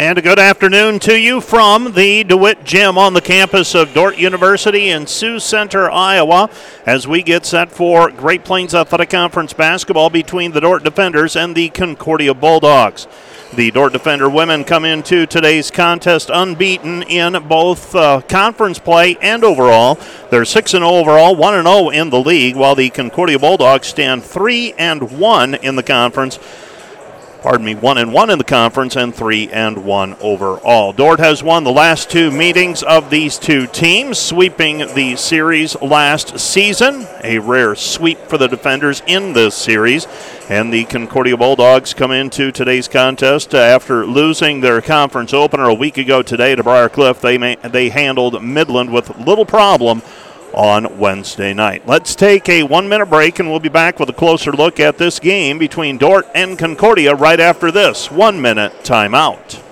And a good afternoon to you from the DeWitt Gym on the campus of Dordt University in Sioux Center, Iowa, as we get set for Great Plains Athletic Conference basketball between the Dordt Defenders and the Concordia Bulldogs. The Dordt Defender women come into today's contest unbeaten in both uh, conference play and overall. They're 6 0 overall, 1 0 in the league, while the Concordia Bulldogs stand 3 and 1 in the conference pardon me, one and one in the conference and three and one overall. Dordt has won the last two meetings of these two teams, sweeping the series last season. A rare sweep for the defenders in this series. And the Concordia Bulldogs come into today's contest after losing their conference opener a week ago today to Briarcliff. They, may, they handled Midland with little problem on Wednesday night. Let's take a one minute break and we'll be back with a closer look at this game between Dordt and Concordia right after this one minute timeout.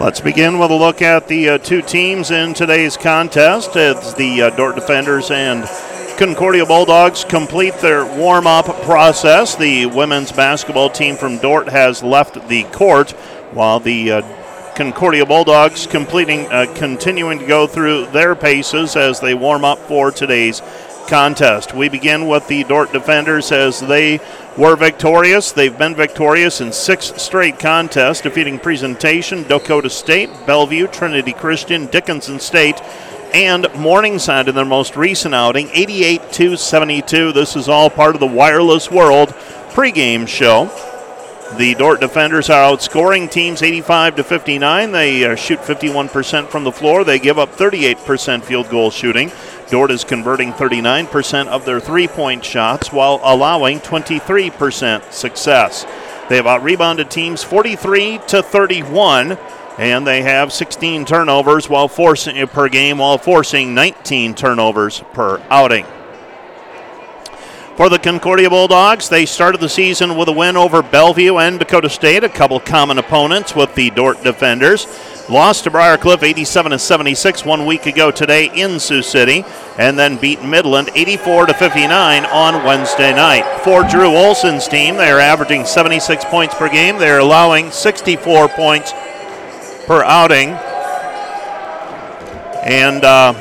Let's begin with a look at the uh, two teams in today's contest. It's the uh, Dordt Defenders and Concordia Bulldogs complete their warm up process. The women's basketball team from Dordt has left the court while the uh, Concordia Bulldogs completing, uh, continuing to go through their paces as they warm up for today's contest. We begin with the Dordt defenders as they were victorious. They've been victorious in six straight contests, defeating Presentation, Dakota State, Bellevue, Trinity Christian, Dickinson State, and Morningside in their most recent outing, 88 to 72. This is all part of the Wireless World pregame show. The Dordt defenders are outscoring teams 85 to 59. They uh, shoot 51% from the floor. They give up 38% field goal shooting. Dordt is converting 39% of their three point shots while allowing 23% success. They have out rebounded teams 43 to 31, and they have 16 turnovers while forcing per game while forcing 19 turnovers per outing. For the Concordia Bulldogs, they started the season with a win over Bellevue and Dakota State, a couple common opponents with the Dordt defenders. Lost to Briar Cliff 87 76 one week ago today in Sioux City, and then beat Midland 84 to 59 on Wednesday night. For Drew Olson's team, they are averaging 76 points per game. They are allowing 64 points per outing. And uh,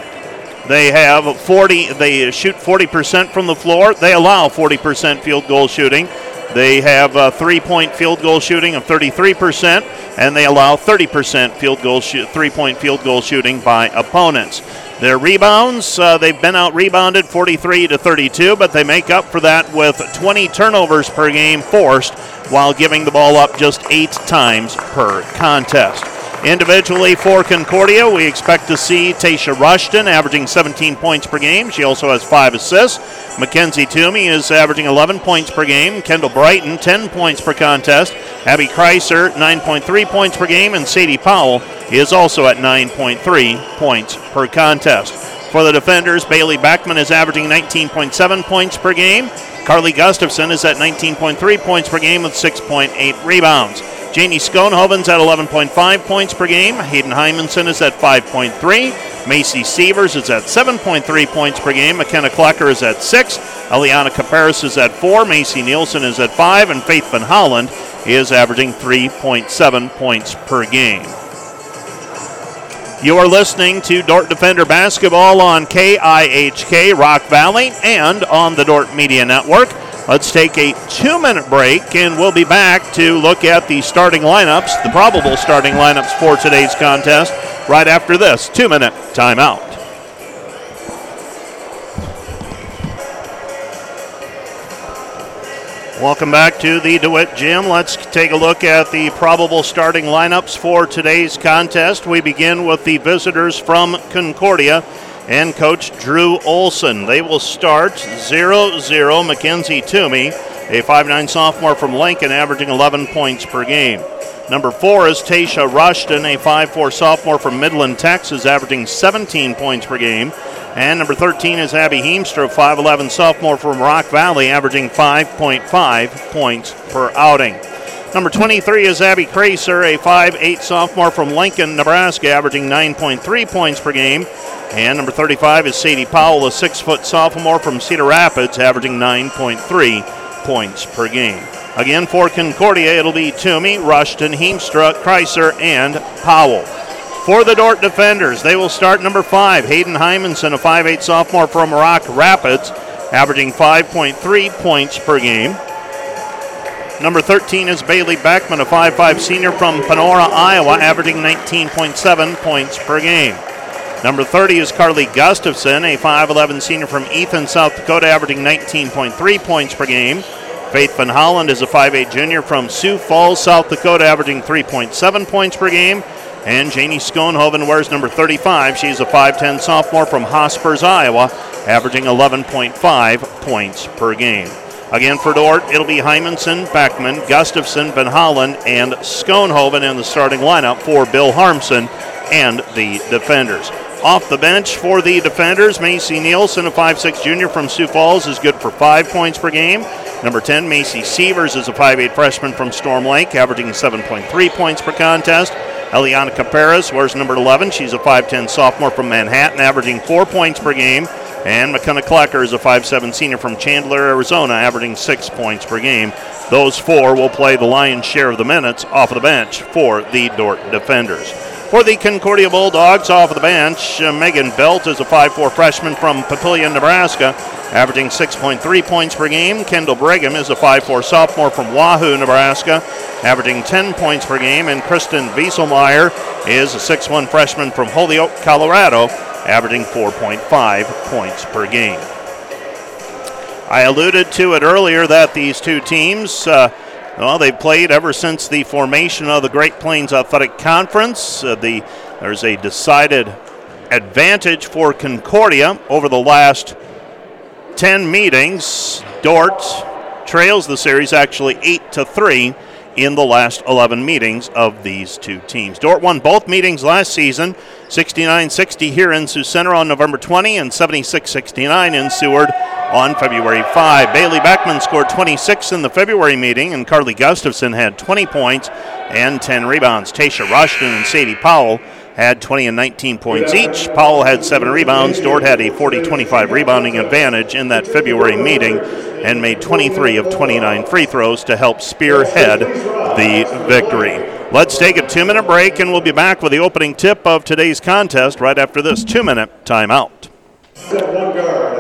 they have 40. They shoot 40% from the floor. They allow 40% field goal shooting. They have a three-point field goal shooting of 33%, and they allow 30% field goal three-point field goal shooting by opponents. Their rebounds, uh, they've been out rebounded 43 to 32, but they make up for that with 20 turnovers per game forced while giving the ball up just eight times per contest. Individually for Concordia, we expect to see Tasha Rushton averaging 17 points per game. She also has five assists. Mackenzie Toomey is averaging 11 points per game. Kendall Brigham, 10 points per contest. Abby Kreiser, 9.3 points per game. And Sadie Powell is also at 9.3 points per contest. For the defenders, Bailey Beckman is averaging 19.7 points per game. Carly Gustafson is at 19.3 points per game with 6.8 rebounds. Janie Schoenhoven's at 11.5 points per game. Hayden Hymanson is at 5.3. Macy Sievers is at 7.3 points per game. McKenna Klecker is at 6. Eliana Caparis is at 4. Macy Nielsen is at 5. And Faith Van Holland is averaging 3.7 points per game. You are listening to Dordt Defender Basketball on KIHK Rock Valley and on the Dordt Media Network. Let's take a two minute break and we'll be back to look at the starting lineups, the probable starting lineups for today's contest, right after this two minute timeout. Welcome back to the DeWitt Gym. Let's take a look at the probable starting lineups for today's contest. We begin with the visitors from Concordia and coach Drew Olson. They will start 0 0 Mackenzie Toomey, a 5'9 sophomore from Lincoln, averaging 11 points per game. Number four is Tasha Rushton, a 5'4 sophomore from Midland, Texas, averaging 17 points per game. And number 13 is Abby Heemstra, a 5'11 sophomore from Rock Valley, averaging 5.5 points per outing. Number 23 is Abby Kreiser, a 5'8 sophomore from Lincoln, Nebraska, averaging 9.3 points per game. And number 35 is Sadie Powell, a six foot sophomore from Cedar Rapids, averaging 9.3 points per game. Again, for Concordia, it'll be Toomey, Rushton, Heemstra, Kreiser, and Powell. For the Dordt defenders, they will start number five, Hayden Hymanson, a 5'8 sophomore from Rock Rapids, averaging 5.3 points per game. Number 13 is Bailey Beckman, a 5'5 senior from Panora, Iowa, averaging 19.7 points per game. Number 30 is Carly Gustafson, a 5'11 senior from Ethan, South Dakota, averaging 19.3 points per game. Faith Van Holland is a 5'8 junior from Sioux Falls, South Dakota, averaging 3.7 points per game. And Janie Schoenhoven wears number 35. She's a 5'10 sophomore from Hospers, Iowa, averaging 11.5 points per game. Again for Dordt, it'll be Hymanson, Beckman, Gustafson, Van Holland, and Schoenhoven in the starting lineup for Bill Harmsen and the defenders. Off the bench for the defenders, Macy Nielsen, a 5'6 junior from Sioux Falls, is good for five points per game. Number 10, Macy Sievers, is a 5'8 freshman from Storm Lake, averaging 7.3 points per contest. Eliana Caparas wears number 11. She's a 5'10 sophomore from Manhattan, averaging four points per game. And McKenna Klecker is a 5'7 senior from Chandler, Arizona, averaging six points per game. Those four will play the lion's share of the minutes off of the bench for the Dordt defenders. For the Concordia Bulldogs off of the bench, uh, Megan Belt is a 5'4 freshman from Papillion, Nebraska, averaging 6.3 points per game. Kendall Brigham is a 5'4 sophomore from Wahoo, Nebraska, averaging 10 points per game. And Kristen Wieselmeyer is a 6'1 freshman from Holyoke, Colorado, averaging 4.5 points per game. I alluded to it earlier that these two teams, uh, well, they've played ever since the formation of the Great Plains Athletic Conference. Uh, the there's a decided advantage for Concordia over the last 10 meetings. Dordt trails the series actually 8 to 3 in the last 11 meetings of these two teams. Dordt won both meetings last season 69 60 here in Sioux Center on November 20 and 76 69 in Seward on February 5. Bailey Beckman scored 26 in the February meeting, and Carly Gustafson had 20 points and 10 rebounds. Tasha Rushton and Sadie Powell had 20 and 19 points each. Powell had seven rebounds. Dordt had a 40 25 rebounding advantage in that February meeting and made 23 of 29 free throws to help spearhead the victory. Let's take a two minute break and we'll be back with the opening tip of today's contest right after this two minute timeout.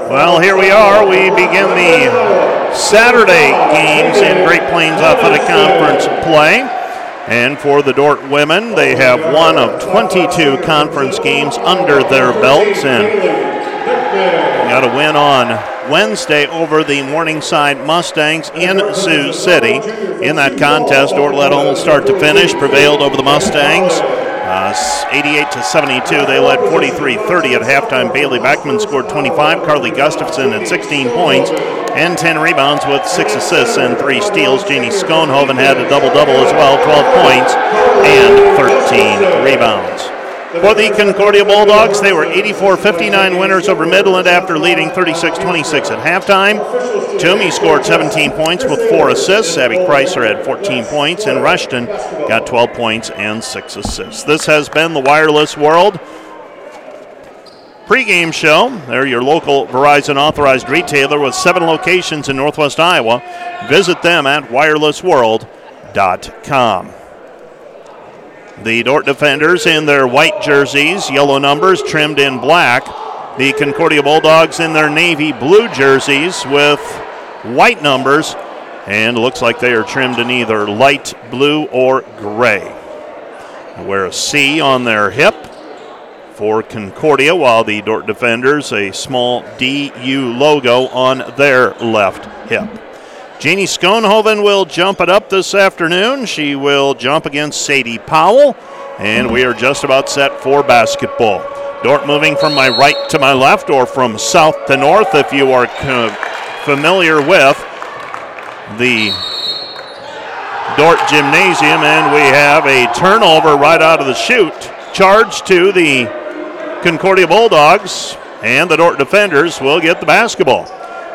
Well, here we are. We begin the Saturday games in Great Plains Athletic Conference play. And for the Dordt women, they have one of 22 conference games under their belts and got a win on Wednesday over the Morningside Mustangs in Sioux City. In that contest, Dordt led almost start to finish, prevailed over the Mustangs. Uh, 88 to 72. They led 43-30 at halftime. Bailey Beckman scored 25. Carly Gustafson at 16 points and 10 rebounds with six assists and three steals. Janie Schoenhoven had a double-double as well, 12 points and 13 rebounds. For the Concordia Bulldogs, they were 84-59 winners over Midland after leading 36-26 at halftime. Toomey scored 17 points with four assists. Abby Kreiser had 14 points, and Rushton got 12 points and six assists. This has been the Wireless World pregame show. They're your local Verizon authorized retailer with seven locations in Northwest Iowa. Visit them at wirelessworld.com. The Dordt defenders in their white jerseys, yellow numbers trimmed in black. The Concordia Bulldogs in their navy blue jerseys with white numbers, and looks like they are trimmed in either light blue or gray. They wear a C on their hip for Concordia, while the Dordt defenders a small DU logo on their left hip. Janie Schoenhoven will jump it up this afternoon. She will jump against Sadie Powell, and we are just about set for basketball. Dordt moving from my right to my left or from south to north if you are uh, familiar with the Dordt Gymnasium, and we have a turnover right out of the chute. Charge to the Concordia Bulldogs, and the Dordt defenders will get the basketball.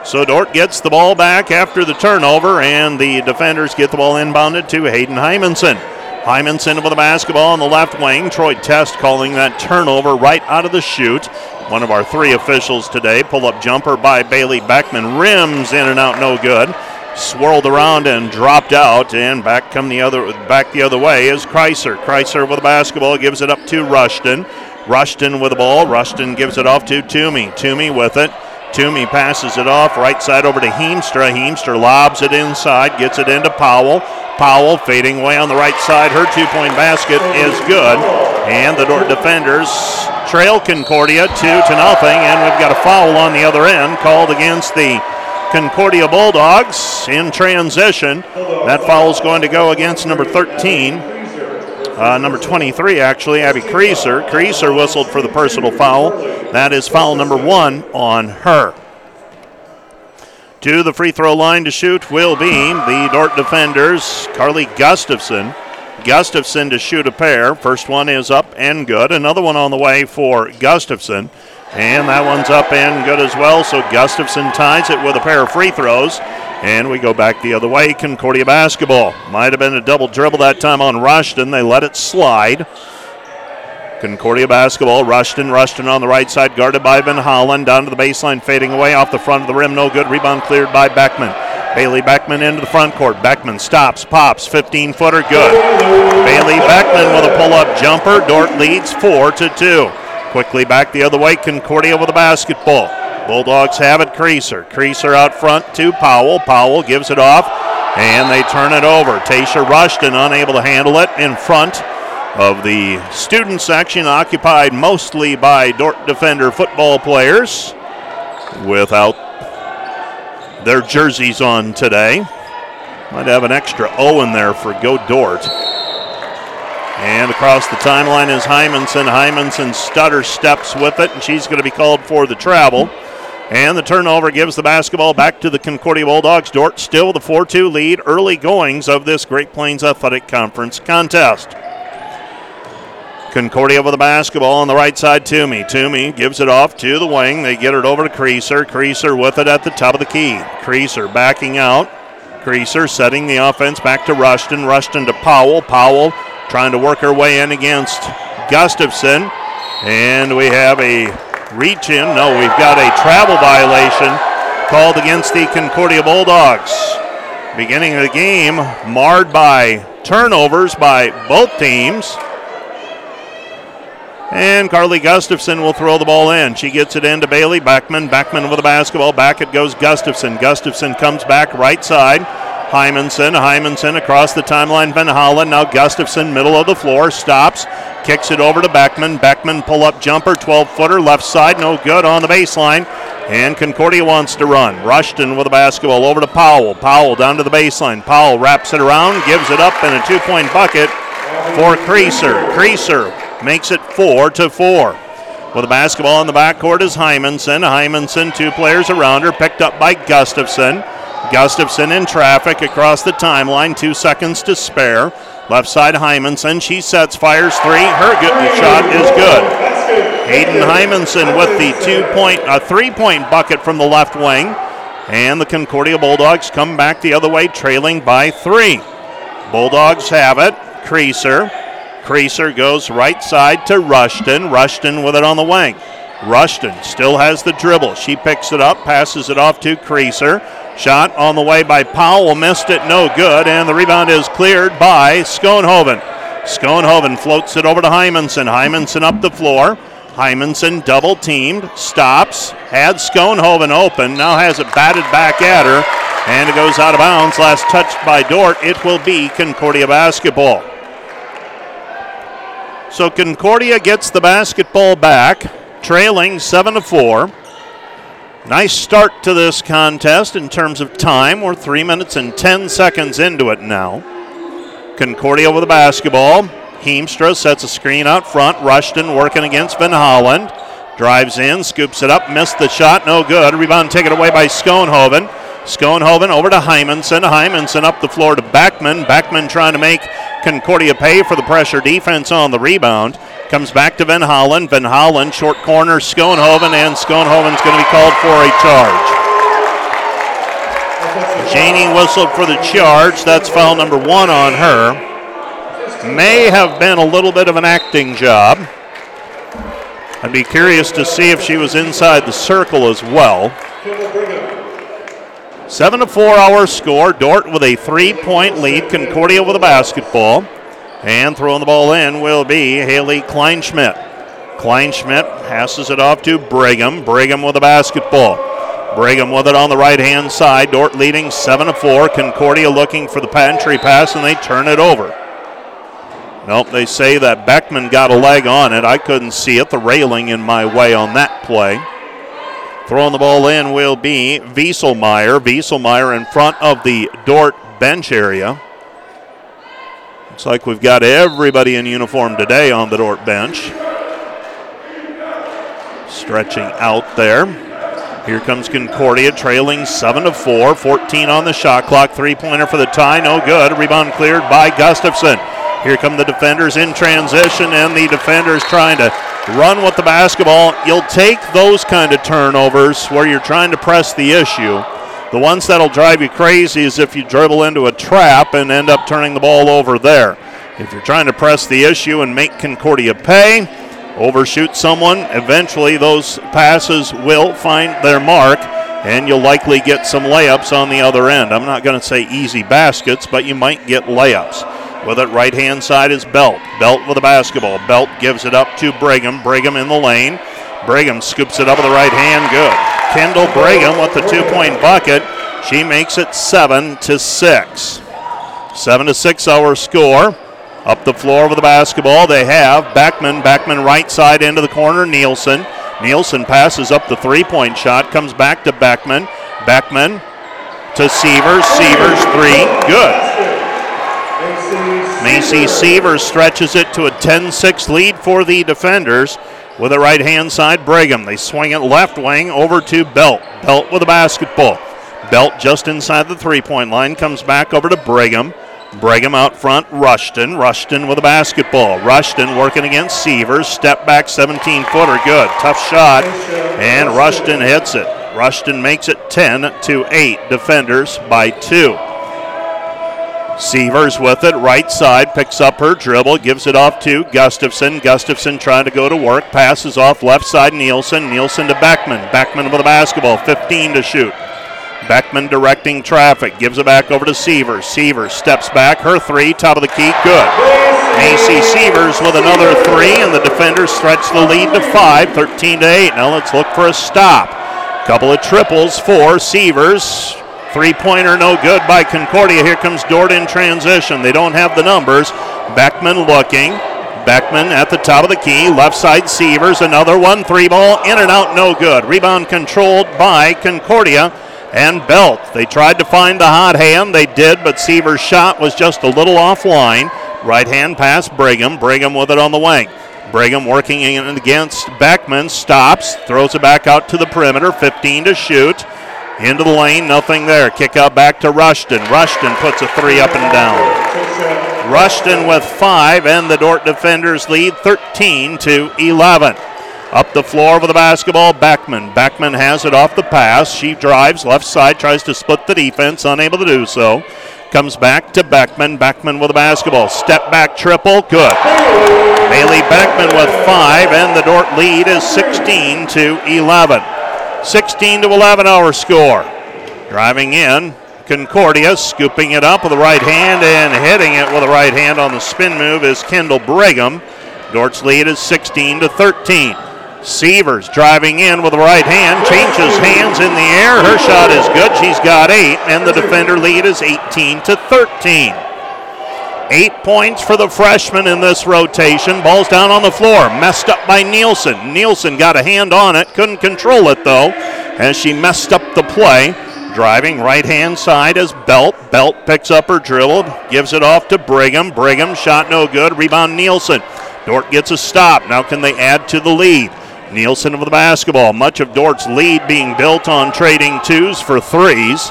So Dordt gets the ball back after the turnover, and the defenders get the ball inbounded to Hayden Hymanson. Hymanson with the basketball on the left wing. Troy Test calling that turnover right out of the chute. One of our three officials today. Pull up jumper by Bailey Beckman. Rims in and out, no good. swirled around and dropped out, and back come the other back the other way is Kreiser. Kreiser with the basketball gives it up to Rushton. Rushton with the ball. Rushton gives it off to Toomey. Toomey with it. Toomey passes it off right side over to Heemstra. Heemstra lobs it inside, gets it into Powell. Powell fading away on the right side. Her two point basket is good. And the Dordt defenders trail Concordia two to nothing. And we've got a foul on the other end called against the Concordia Bulldogs in transition. That foul is going to go against number 13, uh, number 23, actually, Abby Creaser. Creaser whistled for the personal foul. That is foul number one on her. To the free throw line to shoot will be the Dordt defenders, Carly Gustafson. Gustafson to shoot a pair. First one is up and good. Another one on the way for Gustafson. And that one's up and good as well. So Gustafson ties it with a pair of free throws. And we go back the other way. Concordia basketball. Might have been a double dribble that time on Rushton. They let it slide. Concordia basketball. Rushton, Rushton on the right side, guarded by Van Holland. Down to the baseline, fading away off the front of the rim. No good. Rebound cleared by Beckman. Bailey Beckman into the front court. Beckman stops, pops, 15 footer, good. Bailey Beckman with a pull up jumper. Dordt leads 4 to 2. Quickly back the other way. Concordia with the basketball. Bulldogs have it. Creaser. Creaser out front to Powell. Powell gives it off, and they turn it over. Tasha Rushton unable to handle it in front of the student section, occupied mostly by Dordt Defender football players without their jerseys on today. Might have an extra O in there for Go Dordt. And across the timeline is Hymanson. Hymanson stutter steps with it, and she's going to be called for the travel. And the turnover gives the basketball back to the Concordia Bulldogs. Dordt still the 4 2 lead. Early goings of this Great Plains Athletic Conference contest. Concordia with the basketball on the right side. Toomey. Toomey gives it off to the wing. They get it over to Creaser. Creaser with it at the top of the key. Creaser backing out. Creaser setting the offense back to Rushton. Rushton to Powell. Powell trying to work her way in against Gustafson. And we have a reach in. No, we've got a travel violation called against the Concordia Bulldogs. Beginning of the game marred by turnovers by both teams. And Carly Gustafson will throw the ball in. She gets it into Bailey Beckman. Beckman with the basketball. Back it goes Gustafson. Gustafson comes back right side. Hymanson. Hymanson across the timeline. Van Holland. Now Gustafson, middle of the floor, stops, kicks it over to Beckman. Beckman pull up jumper, 12 footer, left side, no good on the baseline. And Concordia wants to run. Rushton with the basketball over to Powell. Powell down to the baseline. Powell wraps it around, gives it up, and a two point bucket for Creaser. Creaser makes it four to four. With the basketball in the backcourt is Hymanson. Hymanson, two players around her, picked up by Gustafson. Gustafson in traffic across the timeline, two seconds to spare. Left side Hymanson, she sets, fires three. Her good shot is good. Hayden Hymanson with the two point, a three point bucket from the left wing. And the Concordia Bulldogs come back the other way, trailing by three. Bulldogs have it. Creaser. Creaser goes right side to Rushton. Rushton with it on the wing. Rushton still has the dribble. She picks it up, passes it off to Creaser. Shot on the way by Powell, missed it, no good, and the rebound is cleared by Schoenhoven. Schoenhoven floats it over to Hymanson. Hymanson up the floor. Hymanson double teamed, stops, had Schoenhoven open, now has it batted back at her, and it goes out of bounds. Last touched by Dordt. It will be Concordia basketball. So Concordia gets the basketball back, trailing 7 to 4. Nice start to this contest in terms of time. We're 3 minutes and 10 seconds into it now. Concordia with the basketball. Heemstra sets a screen out front. Rushton working against Van Holland. Drives in, scoops it up, missed the shot, no good. Rebound taken away by Schoenhoven. Schoenhoven over to Hymanson. Hymanson up the floor to Beckman. Beckman trying to make Concordia pay for the pressure defense on the rebound. Comes back to Van Holland. Van Holland, short corner, Schoenhoven, and Schoenhoven's going to be called for a charge. Janie whistled for the charge. That's foul number one on her. May have been a little bit of an acting job. I'd be curious to see if she was inside the circle as well. Seven to four our score. Dordt with a three-point lead. Concordia with a basketball. And throwing the ball in will be Haley Kleinschmidt. Kleinschmidt passes it off to Brigham. Brigham with a basketball. Brigham with it on the right hand side. Dordt leading 7 to 4. Concordia looking for the pantry pass and they turn it over. Nope, they say that Beckman got a leg on it. I couldn't see it. The railing in my way on that play. Throwing the ball in will be Wieselmeyer. Wieselmeyer in front of the Dordt bench area. Looks like we've got everybody in uniform today on the Dordt bench. Stretching out there. Here comes Concordia trailing 7 to 4. 14 on the shot clock. Three pointer for the tie. No good. Rebound cleared by Gustafson. Here come the defenders in transition, and the defenders trying to run with the basketball. You'll take those kind of turnovers where you're trying to press the issue. The ones that'll drive you crazy is if you dribble into a trap and end up turning the ball over there. If you're trying to press the issue and make Concordia pay, overshoot someone, eventually those passes will find their mark, and you'll likely get some layups on the other end. I'm not going to say easy baskets, but you might get layups. With it, right hand side is Belt. Belt with the basketball. Belt gives it up to Brigham. Brigham in the lane. Brigham scoops it up with the right hand. Good. Kendall Brigham with the two point bucket. She makes it seven to six. Seven to six our score. Up the floor with the basketball, they have Beckman. Beckman right side into the corner. Nielsen. Nielsen passes up the three point shot, comes back to Beckman. Beckman to Sievers. Sievers three. Good. Macy Sievers stretches it to a 10 6 lead for the defenders with a right hand side Brigham. They swing it left wing over to Belt. Belt with a basketball. Belt just inside the three point line comes back over to Brigham. Brigham out front, Rushton. Rushton with a basketball. Rushton working against Sievers. Step back 17 footer. Good. Tough shot. And Rushton hits it. Rushton makes it 10 to 8. Defenders by 2. Sievers with it, right side, picks up her dribble, gives it off to Gustafson. Gustafson trying to go to work, passes off left side, Nielsen. Nielsen to Beckman. Beckman with the basketball, 15 to shoot. Beckman directing traffic, gives it back over to Sievers. Sievers steps back, her three, top of the key, good. AC Sievers with another three, and the defenders stretch the lead to five, 13 to 8. Now let's look for a stop. Couple of triples for Sievers. Three pointer, no good by Concordia. Here comes Dordt in transition. They don't have the numbers. Beckman looking. Beckman at the top of the key. Left side Sievers. Another one. Three ball in and out, no good. Rebound controlled by Concordia and Belt. They tried to find the hot hand. They did, but Sievers' shot was just a little offline. Right hand pass, Brigham. Brigham with it on the wing. Brigham working in against Beckman. Stops, throws it back out to the perimeter. 15 to shoot. Into the lane, nothing there. Kick out back to Rushton. Rushton puts a three up and down. Rushton with five, and the Dordt defenders lead 13 to 11. Up the floor with the basketball, Beckman. Beckman has it off the pass. She drives left side, tries to split the defense, unable to do so. Comes back to Beckman. Beckman with the basketball. Step back triple, good. Bailey Beckman with five, and the Dordt lead is 16 to 11. 16 to 11 our score. Driving in, Concordia scooping it up with the right hand and hitting it with the right hand on the spin move is Kendall Brigham. Dordt's lead is 16 to 13. Sievers driving in with the right hand, changes hands in the air. Her shot is good. She's got eight, and the defender lead is 18 to 13. Eight points for the freshman in this rotation. Ball's down on the floor, messed up by Nielsen. Nielsen got a hand on it, couldn't control it though, as she messed up the play. Driving right hand side is Belt. Belt picks up her dribble, gives it off to Brigham. Brigham shot no good. Rebound Nielsen. Dordt gets a stop. Now can they add to the lead? Nielsen with the basketball. Much of Dordt's lead being built on trading twos for threes.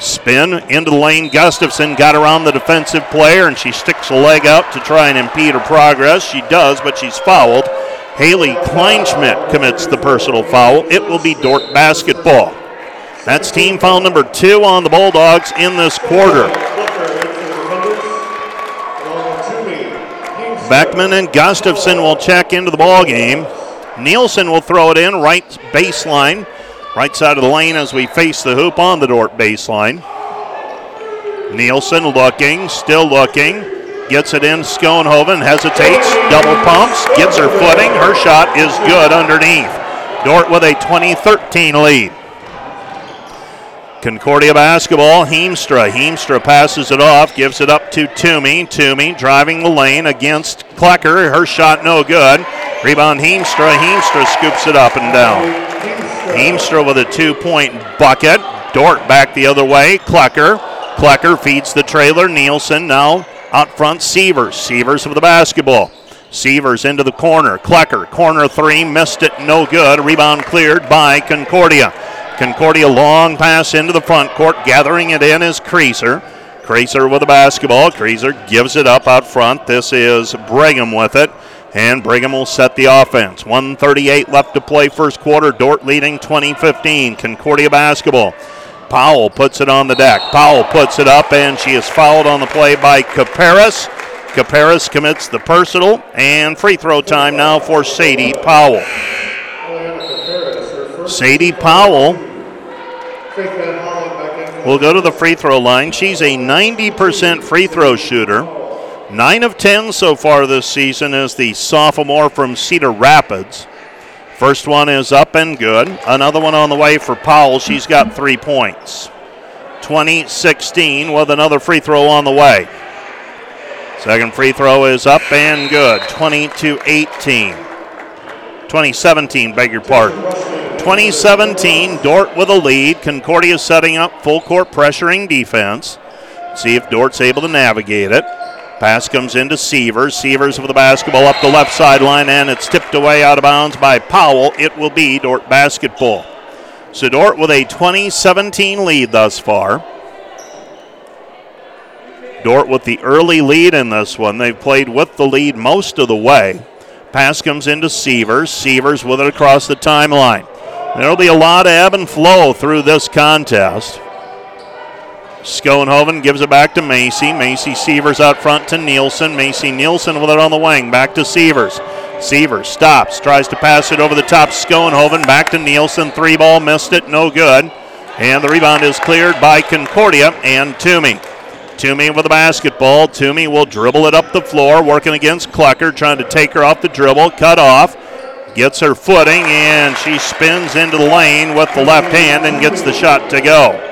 Spin into the lane. Gustafson got around the defensive player and she sticks a leg out to try and impede her progress. She does, but she's fouled. Haley Kleinschmidt commits the personal foul. It will be Dordt basketball. That's team foul number two on the Bulldogs in this quarter. Beckman and Gustafson will check into the ball game. Nielsen will throw it in right baseline Right side of the lane as we face the hoop on the Dordt baseline. Nielsen looking, still looking. Gets it in. Schoenhoven hesitates, double pumps, gets her footing. Her shot is good underneath. Dordt with a 2013 lead. Concordia basketball, Heemstra. Heemstra passes it off, gives it up to Toomey. Toomey driving the lane against Klecker. Her shot no good. Rebound Heemstra. Heemstra scoops it up and down. Heemstra with a two point bucket. Dordt back the other way. Klecker. Klecker feeds the trailer. Nielsen now out front. Sievers. Sievers with the basketball. Sievers into the corner. Klecker. Corner three. Missed it. No good. Rebound cleared by Concordia. Concordia long pass into the front court. Gathering it in is Creaser. Creaser with the basketball. Creaser gives it up out front. This is Brigham with it. And Brigham will set the offense. 138 left to play first quarter. Dordt leading 2015. Concordia basketball. Powell puts it on the deck. Powell puts it up, and she is fouled on the play by Caparis. Caparis commits the personal, and free throw time now for Sadie Powell. Sadie Powell will go to the free throw line. She's a 90% free throw shooter. 9 of 10 so far this season as the sophomore from Cedar Rapids. First one is up and good. Another one on the way for Powell. She's got three points. 2016 with another free throw on the way. Second free throw is up and good. 22 18. 2017, beg your pardon. 2017, Dordt with a lead. Concordia setting up full court pressuring defense. See if Dordt's able to navigate it. Pass comes into Sievers. Sievers with the basketball up the left sideline, and it's tipped away out of bounds by Powell. It will be Dordt basketball. So Dordt with a 2017 lead thus far. Dordt with the early lead in this one. They've played with the lead most of the way. Pass comes into Sievers. Sievers with it across the timeline. There'll be a lot of ebb and flow through this contest. Schoenhoven gives it back to Macy. Macy Sievers out front to Nielsen. Macy Nielsen with it on the wing. Back to Sievers. Sievers stops, tries to pass it over the top. Schoenhoven back to Nielsen. Three ball, missed it, no good. And the rebound is cleared by Concordia and Toomey. Toomey with the basketball. Toomey will dribble it up the floor, working against Klecker, trying to take her off the dribble. Cut off. Gets her footing, and she spins into the lane with the left hand and gets the shot to go.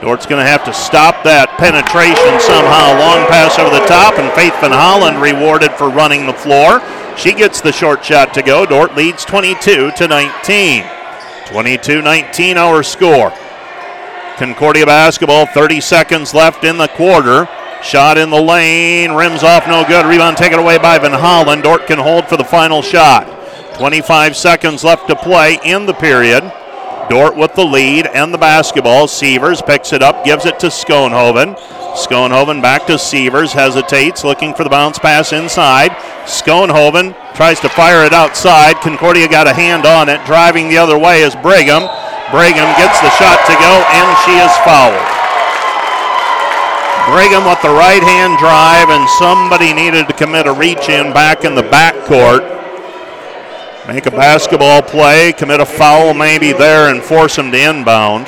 Dordt's going to have to stop that penetration somehow. Long pass over the top, and Faith Van Holland rewarded for running the floor. She gets the short shot to go. Dordt leads 22 to 19. 22 19 our score. Concordia basketball, 30 seconds left in the quarter. Shot in the lane, rims off, no good. Rebound taken away by Van Holland. Dordt can hold for the final shot. 25 seconds left to play in the period. Dordt with the lead and the basketball. Sievers picks it up, gives it to Schoenhoven. Schoenhoven back to Sievers, hesitates, looking for the bounce pass inside. Schoenhoven tries to fire it outside. Concordia got a hand on it. Driving the other way is Brigham. Brigham gets the shot to go, and she is fouled. Brigham with the right hand drive, and somebody needed to commit a reach in back in the backcourt. Make a basketball play, commit a foul maybe there, and force him to inbound.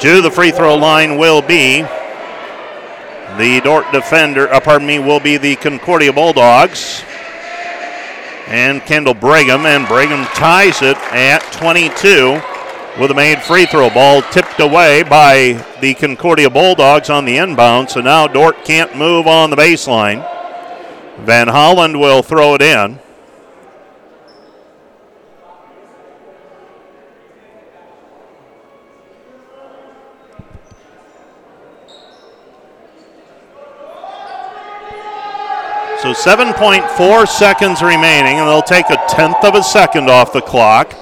To the free throw line will be the Dordt defender, uh, pardon me, will be the Concordia Bulldogs and Kendall Brigham, and Brigham ties it at 22 with a made free throw ball tipped away by the Concordia Bulldogs on the inbound. So now Dordt can't move on the baseline. Van Holland will throw it in. So 7.4 seconds remaining, and they'll take a tenth of a second off the clock.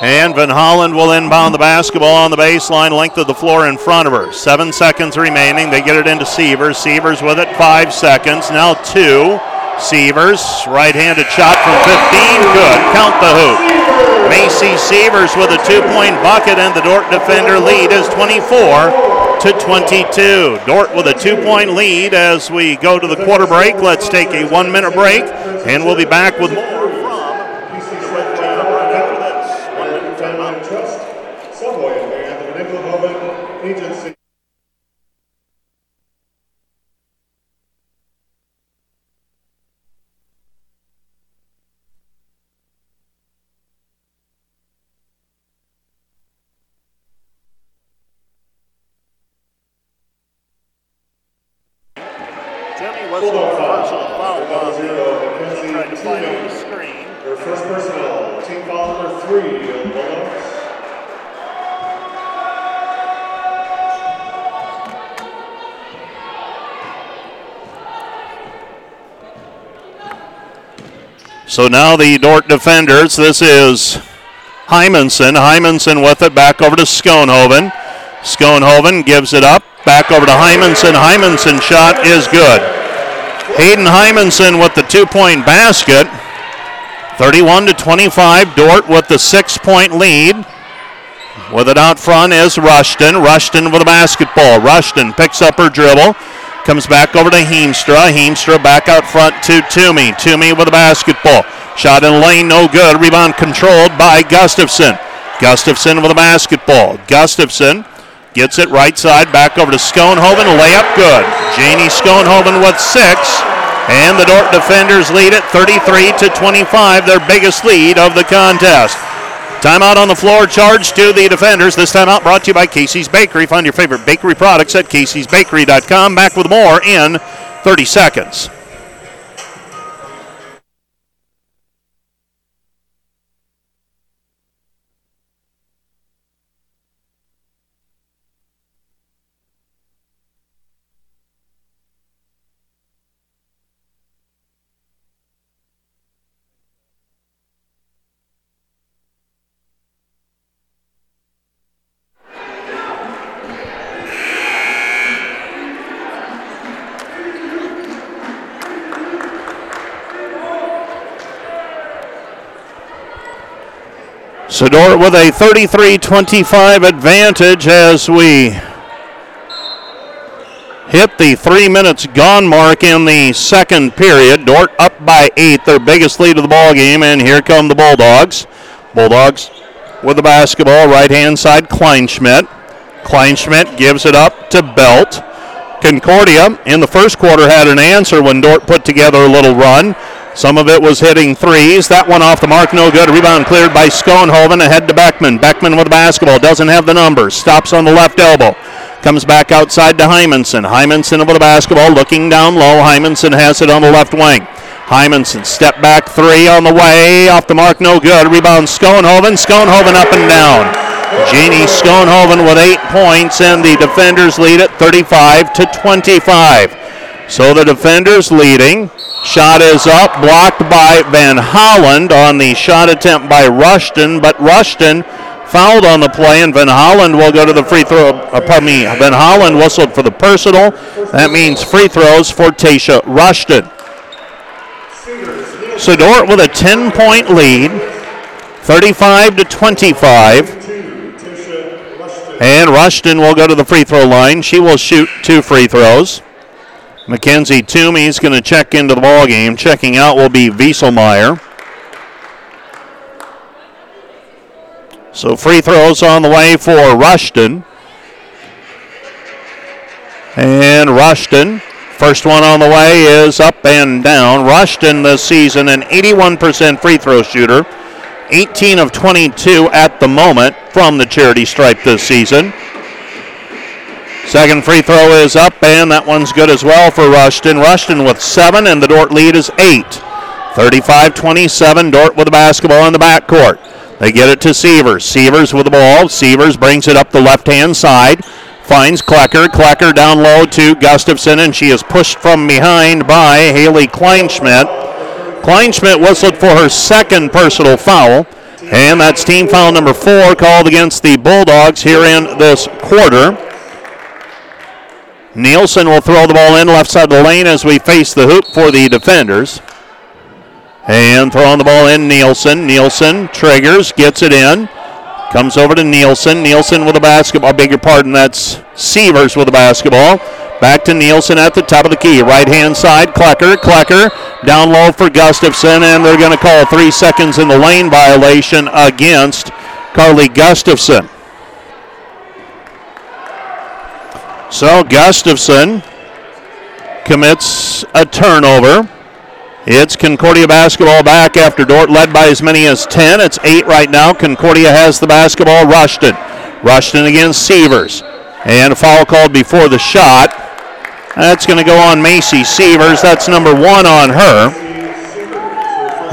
And Van Holland will inbound the basketball on the baseline, length of the floor in front of her. Seven seconds remaining. They get it into Sievers. Sievers with it, five seconds. Now two. Sievers, right handed shot from 15. Good. Count the hoop. Macy Sievers with a two point bucket, and the Dordt defender lead is 24 to 22. Dordt with a two point lead as we go to the quarter break. Let's take a one minute break, and we'll be back with more So now the Dordt defenders, this is Hymanson. Hymanson with it back over to Schoenhoven. Schoenhoven gives it up. Back over to Hymanson. Hymanson shot is good. Hayden Hymanson with the two point basket. 31 to 25. Dordt with the six point lead. With it out front is Rushton. Rushton with a basketball. Rushton picks up her dribble. Comes back over to Heemstra. Heemstra back out front to Toomey. Toomey with a basketball. Shot in lane, no good. Rebound controlled by Gustafson. Gustafson with a basketball. Gustafson gets it right side back over to Schoenhoven. Layup good. Janie Schoenhoven with six. And the Dordt defenders lead it 33 to 25, their biggest lead of the contest. Timeout on the floor, charge to the defenders. This timeout brought to you by Casey's Bakery. Find your favorite bakery products at caseysbakery.com. Back with more in 30 seconds. Sedort with a 33 25 advantage as we hit the three minutes gone mark in the second period. Dordt up by eight, their biggest lead of the ball game, and here come the Bulldogs. Bulldogs with the basketball, right hand side, Kleinschmidt. Kleinschmidt gives it up to Belt. Concordia in the first quarter had an answer when Dordt put together a little run. Some of it was hitting threes. That one off the mark, no good. Rebound cleared by Schoenhoven ahead to Beckman. Beckman with the basketball, doesn't have the numbers. Stops on the left elbow. Comes back outside to Hymanson. Hymanson with the basketball, looking down low. Hymanson has it on the left wing. Hymanson, step back three on the way. Off the mark, no good. Rebound Schoenhoven. Schoenhoven up and down. Jeannie Schoenhoven with eight points, and the defenders lead at 35 to 25. So the defenders leading. Shot is up, blocked by Van Holland on the shot attempt by Rushton, but Rushton fouled on the play, and Van Holland will go to the free throw. Uh, pardon me, Van Holland whistled for the personal. That means free throws for Tasha Rushton. Sedort with a 10 point lead, 35 to 25. And Rushton will go to the free throw line. She will shoot two free throws. Mackenzie Toomey's going to check into the ball game. Checking out will be Wieselmeyer. So free throws on the way for Rushton. And Rushton, first one on the way is up and down. Rushton this season an 81% free throw shooter. 18 of 22 at the moment from the charity stripe this season. Second free throw is up, and that one's good as well for Rushton. Rushton with seven, and the Dordt lead is eight. 35 27, Dordt with the basketball in the backcourt. They get it to Sievers. Sievers with the ball. Sievers brings it up the left hand side. Finds Klecker. Klecker down low to Gustafson, and she is pushed from behind by Haley Kleinschmidt. Kleinschmidt whistled for her second personal foul, and that's team foul number four called against the Bulldogs here in this quarter. Nielsen will throw the ball in left side of the lane as we face the hoop for the defenders. And throwing the ball in, Nielsen. Nielsen triggers, gets it in. Comes over to Nielsen. Nielsen with a basketball. I beg your pardon, that's Sievers with a basketball. Back to Nielsen at the top of the key. Right hand side, Klecker. Klecker down low for Gustafson, and they're going to call three seconds in the lane violation against Carly Gustafson. So Gustafson commits a turnover. It's Concordia basketball back after Dordt led by as many as 10. It's 8 right now. Concordia has the basketball. Rushton. Rushton against Sievers. And a foul called before the shot. That's going to go on Macy Sievers. That's number one on her.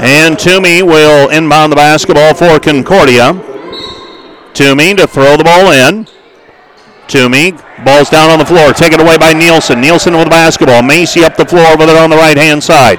And Toomey will inbound the basketball for Concordia. Toomey to throw the ball in. Toomey, ball's down on the floor, taken away by Nielsen. Nielsen with the basketball. Macy up the floor over there on the right hand side.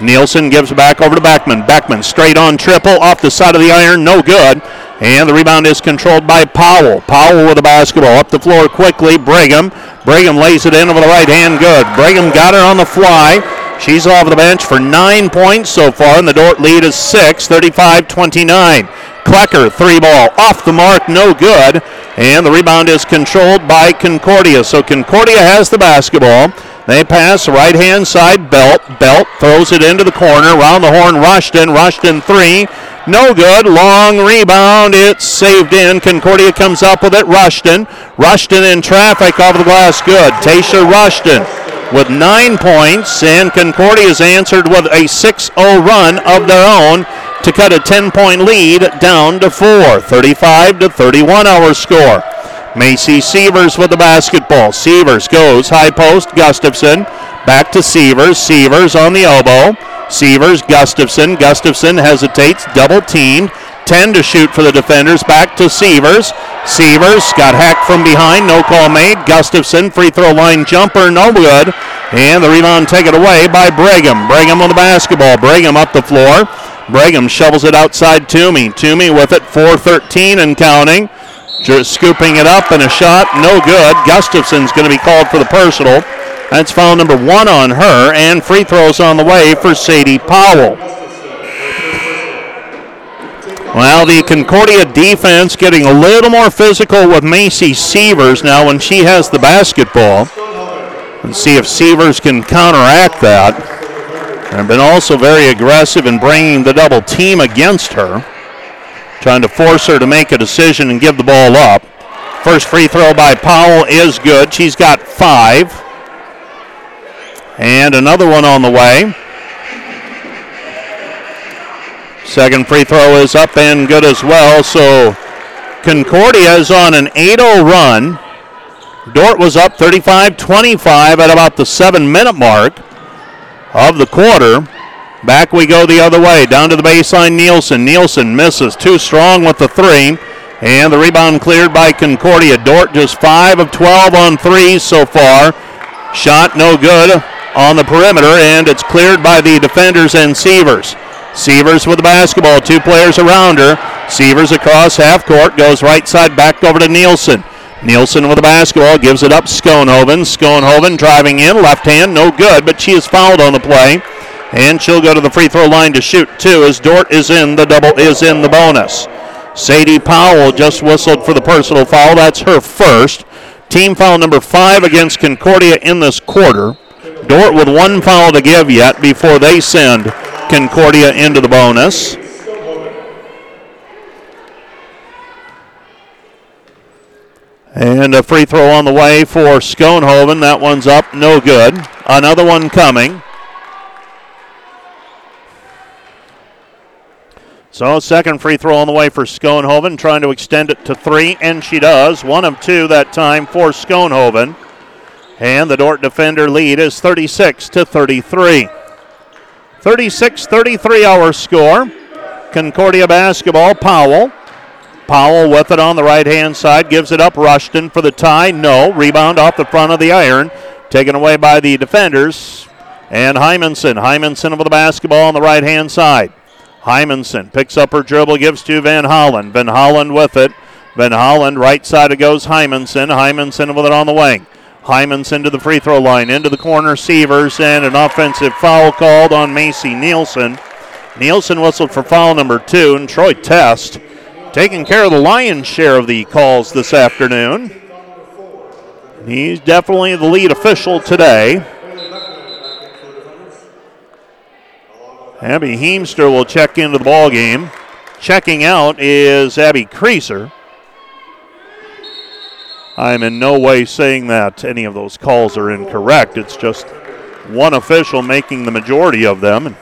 Nielsen gives back over to Beckman. Beckman straight on triple off the side of the iron, no good. And the rebound is controlled by Powell. Powell with the basketball up the floor quickly. Brigham. Brigham lays it in over the right hand, good. Brigham got her on the fly. She's off the bench for nine points so far, and the Dordt lead is six, 35 29. Klecker, three ball, off the mark, no good. And the rebound is controlled by Concordia. So Concordia has the basketball. They pass right hand side, Belt. Belt throws it into the corner, round the horn, Rushton. Rushton three. No good. Long rebound. It's saved in. Concordia comes up with it. Rushton. Rushton in traffic off the glass. Good. Tasha Rushton with nine points, and Concordia's answered with a 6 0 run of their own to cut a 10 point lead down to four. 35 to 31 our score. Macy Sievers with the basketball. Sievers goes high post. Gustafson back to Sievers. Sievers on the elbow. Sievers, Gustafson. Gustafson hesitates, double teamed. 10 to shoot for the defenders. Back to Sievers. Sievers got hacked from behind. No call made. Gustafson, free throw line jumper, no good. And the rebound taken away by Brigham. Brigham on the basketball. Brigham up the floor. Brigham shovels it outside Toomey. Toomey with it, 4-13 and counting. Just scooping it up and a shot, no good. Gustafson's going to be called for the personal. That's foul number one on her, and free throws on the way for Sadie Powell. Well, the Concordia defense getting a little more physical with Macy Sievers now when she has the basketball. And see if Sievers can counteract that. And been also very aggressive in bringing the double team against her, trying to force her to make a decision and give the ball up. First free throw by Powell is good. She's got five. And another one on the way. Second free throw is up and good as well. So Concordia is on an 8 0 run. Dordt was up 35 25 at about the seven minute mark of the quarter. Back we go the other way, down to the baseline. Nielsen. Nielsen misses. Too strong with the three. And the rebound cleared by Concordia. Dordt just 5 of 12 on threes so far. Shot no good on the perimeter, and it's cleared by the defenders and Sievers. Sievers with the basketball, two players around her. Sievers across half court, goes right side back over to Nielsen. Nielsen with the basketball, gives it up Schoenhoven. Schoenhoven driving in, left hand, no good, but she is fouled on the play. And she'll go to the free throw line to shoot two as Dordt is in the double is in the bonus. Sadie Powell just whistled for the personal foul. That's her first. Team foul number five against Concordia in this quarter. Dordt with one foul to give yet before they send Concordia into the bonus. And a free throw on the way for Schoenhoven. That one's up, no good. Another one coming. So, second free throw on the way for Schoenhoven, trying to extend it to three, and she does. One of two that time for Schoenhoven. And the Dordt defender lead is 36 to 33. 36 33 our score. Concordia basketball, Powell. Powell with it on the right hand side, gives it up. Rushton for the tie. No. Rebound off the front of the iron. Taken away by the defenders. And Hymanson. Hymanson with the basketball on the right hand side. Hymanson picks up her dribble, gives to Van Holland. Van Holland with it. Van Holland, right side it goes Hymanson. Hymanson with it on the wing. Hymanson to the free throw line, into the corner, Sievers, and an offensive foul called on Macy Nielsen. Nielsen whistled for foul number two, and Troy Test taking care of the lion's share of the calls this afternoon. He's definitely the lead official today. Abby Heemstra will check into the ball game. Checking out is Abby Kreiser. I'm in no way saying that any of those calls are incorrect. It's just one official making the majority of them. And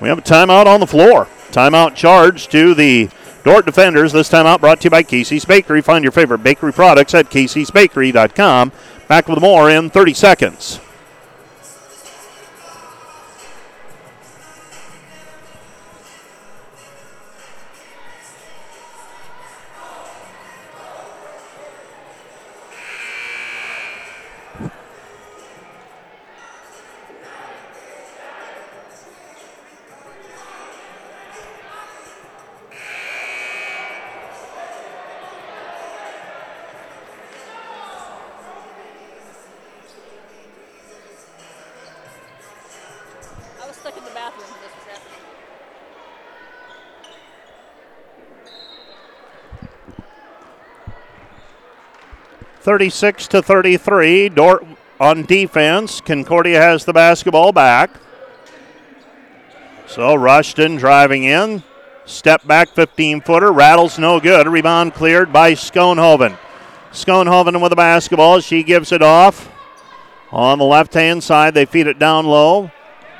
we have a timeout on the floor. Timeout charge to the Dordt Defenders. This time out brought to you by Casey's Bakery. Find your favorite bakery products at caseysbakery.com. Back with more in 30 seconds. 36 to 33. Dordt on defense. Concordia has the basketball back. So Rushton driving in. Step back 15 footer. Rattles no good. Rebound cleared by Schoenhoven. Schoenhoven with the basketball. She gives it off. On the left hand side, they feed it down low.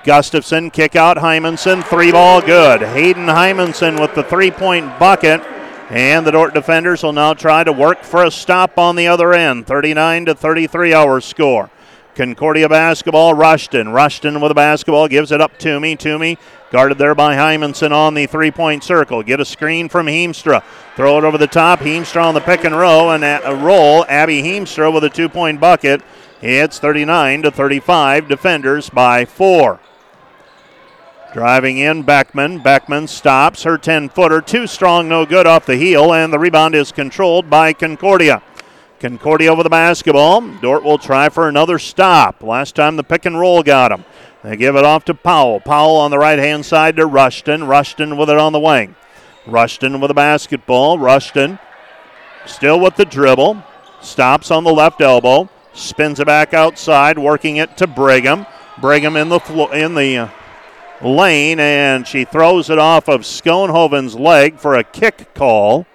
Gustafson kick out Hymanson. Three ball good. Hayden Hymanson with the three point bucket. And the Dordt defenders will now try to work for a stop on the other end. 39 to 33 our score. Concordia basketball, Rushton. Rushton with a basketball, gives it up to me. Toomey, guarded there by Hymanson on the three point circle. Get a screen from Heemstra. Throw it over the top. Heemstra on the pick and roll and a roll. Abby Heemstra with a two point bucket. It's 39 to 35. Defenders by four. Driving in, Beckman. Beckman stops her 10 footer. Too strong, no good off the heel, and the rebound is controlled by Concordia. Concordia over the basketball. Dordt will try for another stop. Last time the pick and roll got him. They give it off to Powell. Powell on the right hand side to Rushton. Rushton with it on the wing. Rushton with the basketball. Rushton still with the dribble. Stops on the left elbow. Spins it back outside, working it to Brigham. Brigham in the flo- in the uh, lane, and she throws it off of Schoenhoven's leg for a kick call.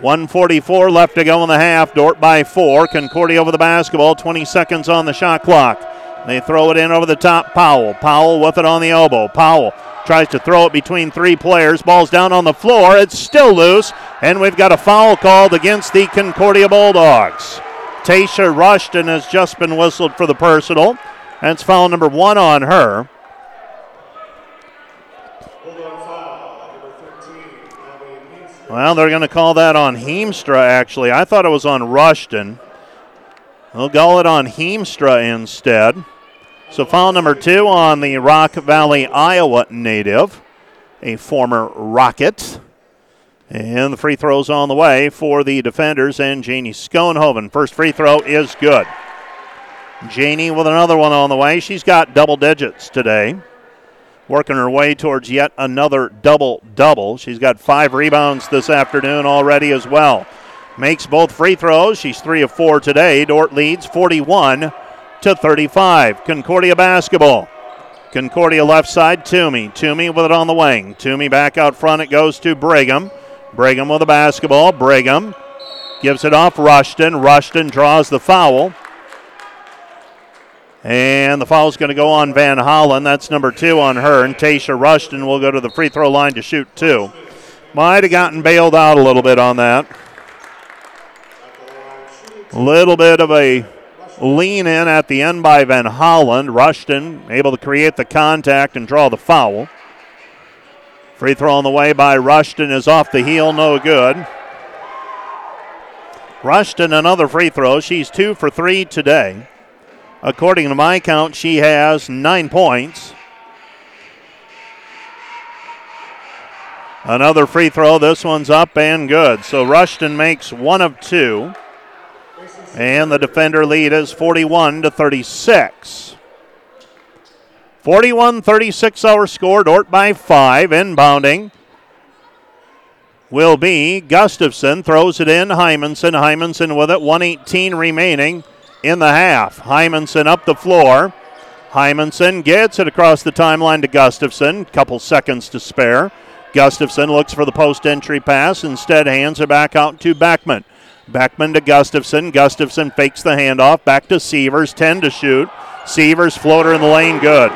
144 left to go in the half. Dordt by four. Concordia over the basketball. 20 seconds on the shot clock. They throw it in over the top. Powell. Powell with it on the elbow. Powell tries to throw it between three players. Ball's down on the floor. It's still loose, and we've got a foul called against the Concordia Bulldogs. Tasha Rushton has just been whistled for the personal. That's foul number one on her. Well, they're going to call that on Heemstra, actually. I thought it was on Rushton. They'll call it on Heemstra instead. So, foul number two on the Rock Valley, Iowa native, a former Rocket. And the free throw's on the way for the defenders and Janie Schoenhoven. First free throw is good. Janie with another one on the way. She's got double digits today working her way towards yet another double double. She's got five rebounds this afternoon already as well. Makes both free throws. She's three of four today. Dordt leads 41 to 35. Concordia basketball. Concordia left side, Toomey. Toomey with it on the wing. Toomey back out front. It goes to Brigham. Brigham with the basketball. Brigham gives it off Rushton. Rushton draws the foul. And the foul is going to go on Van Holland. That's number two on her. And Tasha Rushton will go to the free throw line to shoot two. Might have gotten bailed out a little bit on that. A little bit of a lean in at the end by Van Holland. Rushton able to create the contact and draw the foul. Free throw on the way by Rushton is off the heel, no good. Rushton, another free throw. She's two for three today. According to my count, she has nine points. Another free throw. This one's up and good. So Rushton makes one of two. And the defender lead is 41 to 36. 41 36 our score. Dordt by five. Inbounding will be Gustafson. Throws it in. Hymanson. Hymanson with it. 118 remaining in the half. Hymanson up the floor. Hymanson gets it across the timeline to Gustafson. Couple seconds to spare. Gustafson looks for the post entry pass. Instead, hands it back out to Beckman. Beckman to Gustafson. Gustafson fakes the handoff. Back to Sievers. 10 to shoot. Sievers floater in the lane. Good.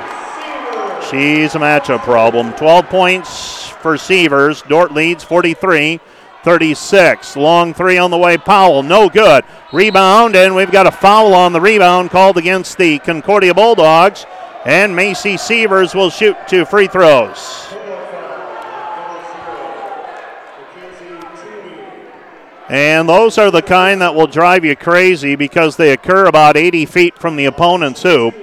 She's a matchup problem. 12 points for Sievers. Dordt leads 43 36. Long three on the way. Powell, no good. Rebound, and we've got a foul on the rebound called against the Concordia Bulldogs. And Macy Sievers will shoot two free throws. And those are the kind that will drive you crazy because they occur about 80 feet from the opponent's hoop.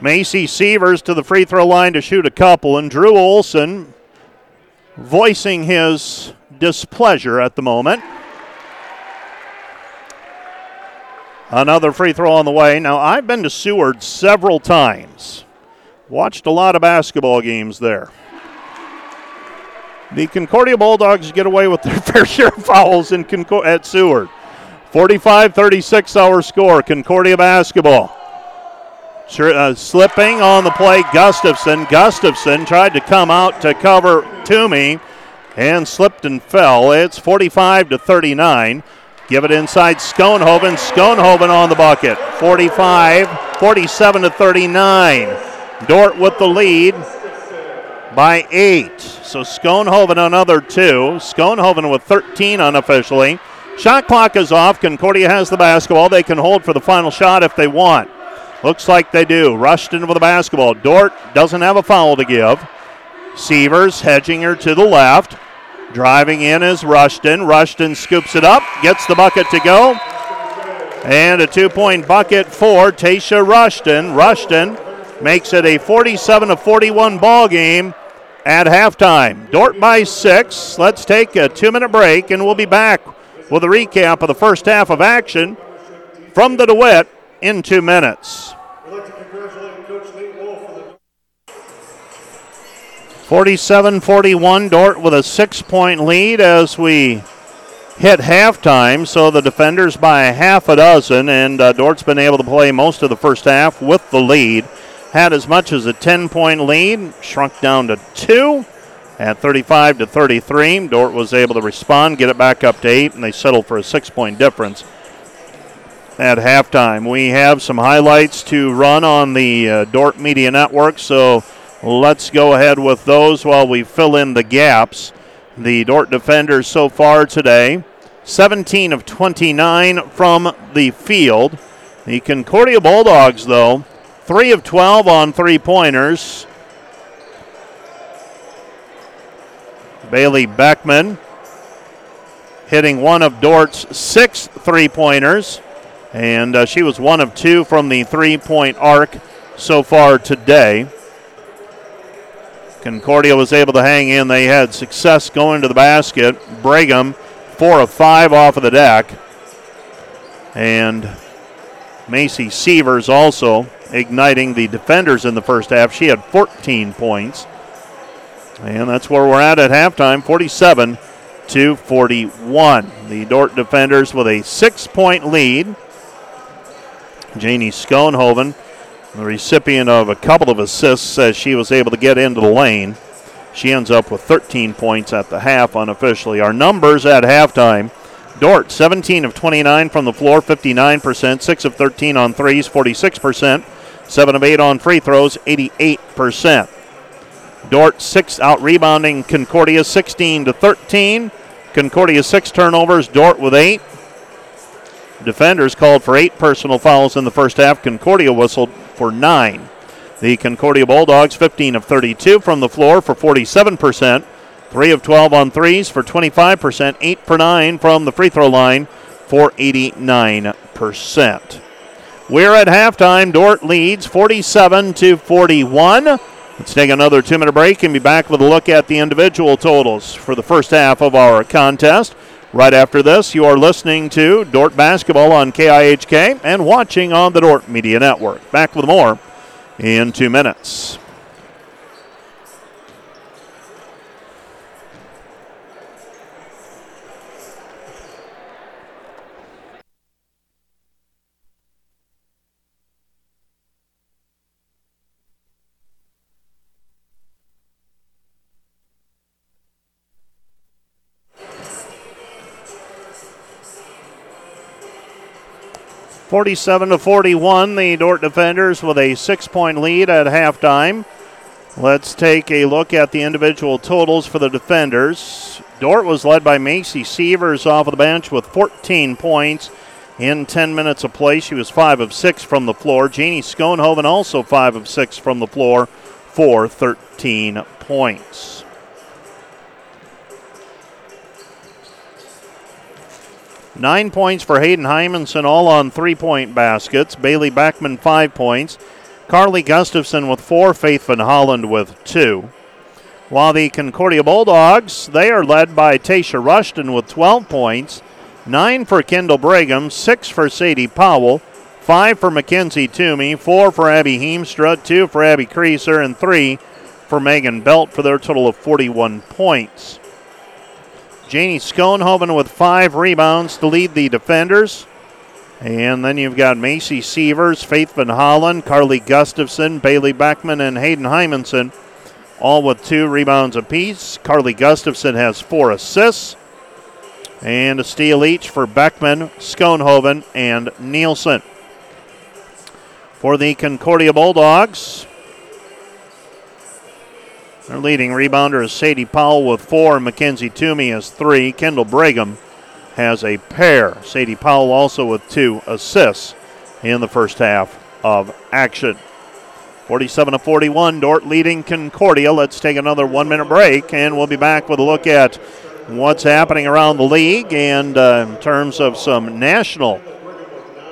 Macy Sievers to the free throw line to shoot a couple, and Drew Olson voicing his displeasure at the moment. Another free throw on the way. Now, I've been to Seward several times, watched a lot of basketball games there. The Concordia Bulldogs get away with their fair share of fouls in Concor- at Seward. 45 36 our score. Concordia basketball. Uh, slipping on the play, Gustafson. Gustafson tried to come out to cover Toomey and slipped and fell. It's 45 to 39. Give it inside Schoenhoven. Schoenhoven on the bucket. 45, 47 to 39. Dordt with the lead by eight. So Schoenhoven another two. Schoenhoven with 13 unofficially. Shot clock is off. Concordia has the basketball. They can hold for the final shot if they want. Looks like they do. Rushton with the basketball. Dordt doesn't have a foul to give. Sievers hedging her to the left. Driving in is Rushton. Rushton scoops it up, gets the bucket to go. And a two point bucket for Tasha Rushton. Rushton makes it a 47 41 ball game at halftime. Dordt by six. Let's take a two minute break and we'll be back with a recap of the first half of action from the DeWitt in two minutes. 47 41, Dordt with a six point lead as we hit halftime. So the defenders by a half a dozen, and uh, Dordt's been able to play most of the first half with the lead. Had as much as a 10 point lead, shrunk down to two at 35 to 33. Dordt was able to respond, get it back up to eight, and they settled for a six point difference at halftime. We have some highlights to run on the uh, Media Network, so Let's go ahead with those while we fill in the gaps. The Dordt defenders so far today 17 of 29 from the field. The Concordia Bulldogs, though, 3 of 12 on three pointers. Bailey Beckman hitting one of Dordt's six three pointers, and uh, she was one of two from the three point arc so far today. Concordia was able to hang in. They had success going to the basket. Brigham, four of five off of the deck. And Macy Sievers also igniting the defenders in the first half. She had 14 points. And that's where we're at at halftime 47 to 41. The Dordt defenders with a six point lead. Janie Schoenhoven the recipient of a couple of assists as she was able to get into the lane. She ends up with 13 points at the half unofficially. Our numbers at halftime Dordt, 17 of 29 from the floor, 59%, 6 of 13 on threes, 46%, 7 of 8 on free throws, 88%. Dordt, 6 out rebounding Concordia 16 to 13. Concordia 6 turnovers, Dordt with 8. Defenders called for 8 personal fouls in the first half. Concordia whistled for nine. The Concordia Bulldogs, 15 of 32 from the floor for 47%, 3 of 12 on threes for 25%, 8 for 9 from the free throw line for 89%. We're at halftime. Dordt leads 47 to 41. Let's take another two minute break and be back with a look at the individual totals for the first half of our contest. Right after this, you are listening to Dordt Basketball on KIHK and watching on the Dordt Media Network. Back with more in two minutes. 47 to 41, the Dordt defenders with a six point lead at halftime. Let's take a look at the individual totals for the defenders. Dordt was led by Macy Sievers off of the bench with 14 points in 10 minutes of play. She was 5 of 6 from the floor. Janie Schoenhoven also 5 of 6 from the floor for 13 points. Nine points for Hayden Hymanson, all on three point baskets. Bailey Beckman, five points. Carly Gustafson with four. Faith Van Holland with two. While the Concordia Bulldogs, they are led by Tasha Rushton with 12 points. Nine for Kendall Brigham, six for Sadie Powell, five for Mackenzie Toomey, four for Abby Heemstra, two for Abby Kreiser, and three for Megan Belt for their total of 41 points. Janie Schoenhoven with five rebounds to lead the defenders. And then you've got Macy Sievers, Faith Van Holland, Carly Gustafson, Bailey Beckman, and Hayden Hymanson, all with two rebounds apiece. Carly Gustafson has four assists. And a steal each for Beckman, Schoenhoven, and Nielsen. For the Concordia Bulldogs, their leading rebounder is Sadie Powell with four. Mackenzie Toomey has three. Kendall Brigham has a pair. Sadie Powell also with two assists in the first half of action. 47 to 41, Dordt leading Concordia. Let's take another one minute break and we'll be back with a look at what's happening around the league and uh, in terms of some national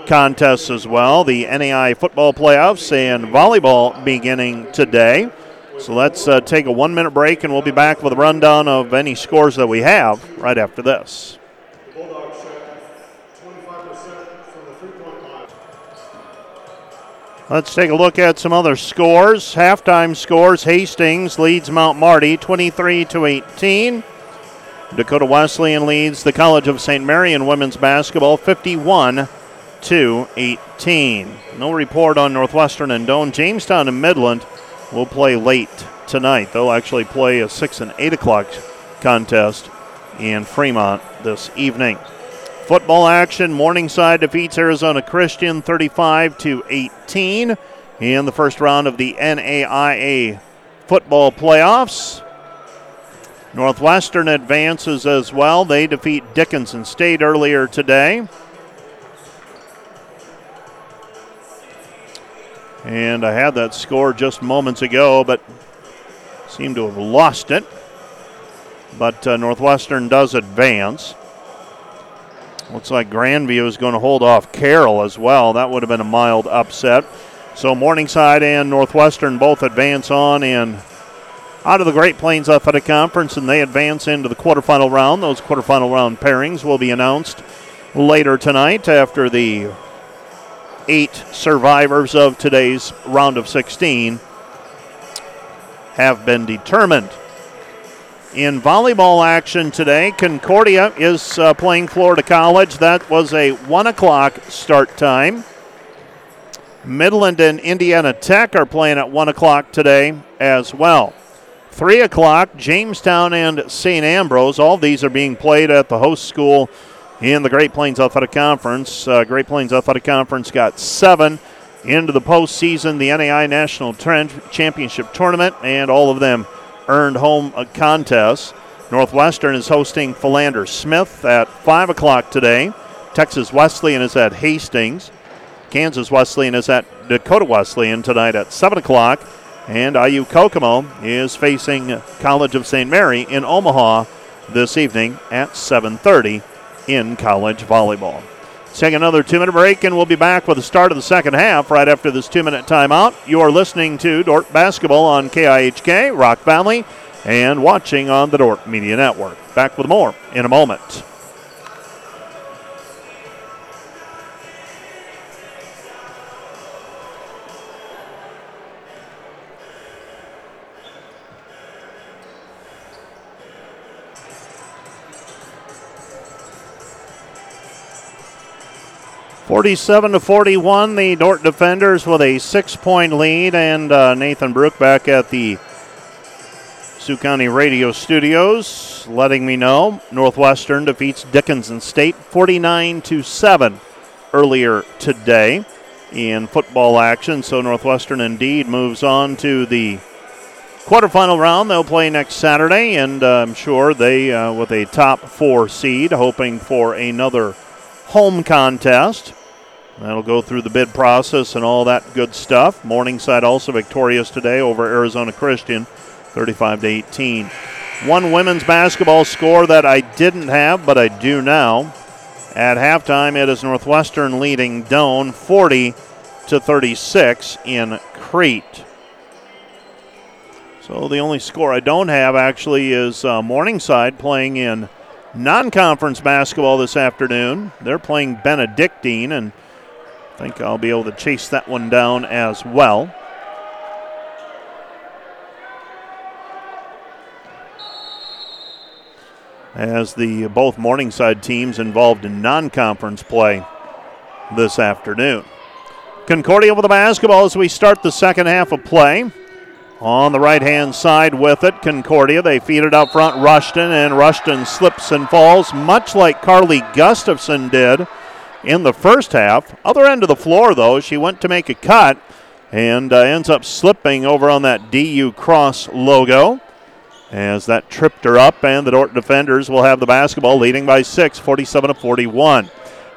contests as well. The NAI football playoffs and volleyball beginning today. So let's uh, take a one minute break and we'll be back with a rundown of any scores that we have right after this. Let's take a look at some other scores. Halftime scores Hastings leads Mount Marty 23 to 18. Dakota Wesleyan leads the College of St. Mary in women's basketball 51 to 18. No report on Northwestern and Doane. Jamestown and Midland will play late tonight. They'll actually play a 6 and 8 o'clock contest in Fremont this evening. Football action Morningside defeats Arizona Christian 35 to 18 in the first round of the NAIA football playoffs. Northwestern advances as well. They defeat Dickinson State earlier today. And I had that score just moments ago, but seem to have lost it. But uh, Northwestern does advance. Looks like Grandview is going to hold off Carroll as well. That would have been a mild upset. So Morningside and Northwestern both advance on and out of the Great Plains Athletic Conference, and they advance into the quarterfinal round. Those quarterfinal round pairings will be announced later tonight after the eight survivors of today's round of 16 have been determined. In volleyball action today, Concordia is uh, playing Florida College. That was a 1 o'clock start time. Midland and Indiana Tech are playing at 1 o'clock today as well. 3 o'clock, Jamestown and St. Ambrose. All these are being played at the host school in the Great Plains Athletic Conference. Uh, Great Plains Athletic Conference got seven into the postseason, the NAI National Championship Tournament, and all of them earned home contests. Northwestern is hosting Philander Smith at 5 o'clock today. Texas Wesleyan is at Hastings. Kansas Wesleyan is at Dakota Wesleyan tonight at 7 o'clock. And IU Kokomo is facing College of St. Mary in Omaha this evening at 7.30 in college volleyball. Take another two minute break, and we'll be back with the start of the second half right after this two minute timeout. You're listening to Dordt Basketball on KIHK, Rock Valley, and watching on the Dordt Media Network. Back with more in a moment. 47 to 41, the Dordt defenders with a six-point lead, and uh, Nathan Brook back at the Sioux County Radio Studios, letting me know Northwestern defeats Dickinson State 49 to seven earlier today in football action. So Northwestern indeed moves on to the quarterfinal round. They'll play next Saturday, and uh, I'm sure they, uh, with a top four seed, hoping for another home contest. That'll go through the bid process and all that good stuff. Morningside also victorious today over Arizona Christian, 35 to 18. One women's basketball score that I didn't have, but I do now. At halftime, it is Northwestern leading Doane 40 to 36 in Crete. So the only score I don't have actually is uh, Morningside playing in non-conference basketball this afternoon. They're playing Benedictine, and think I'll be able to chase that one down as well. As the uh, both Morningside teams involved in non-conference play this afternoon. Concordia with the basketball as we start the second half of play. On the right hand side with it, Concordia. They feed it up front, Rushton, and Rushton slips and falls, much like Carly Gustafson did in the first half. Other end of the floor, though, she went to make a cut and uh, ends up slipping over on that DU Cross logo as that tripped her up, and the Dordt defenders will have the basketball leading by six, 47 to 41.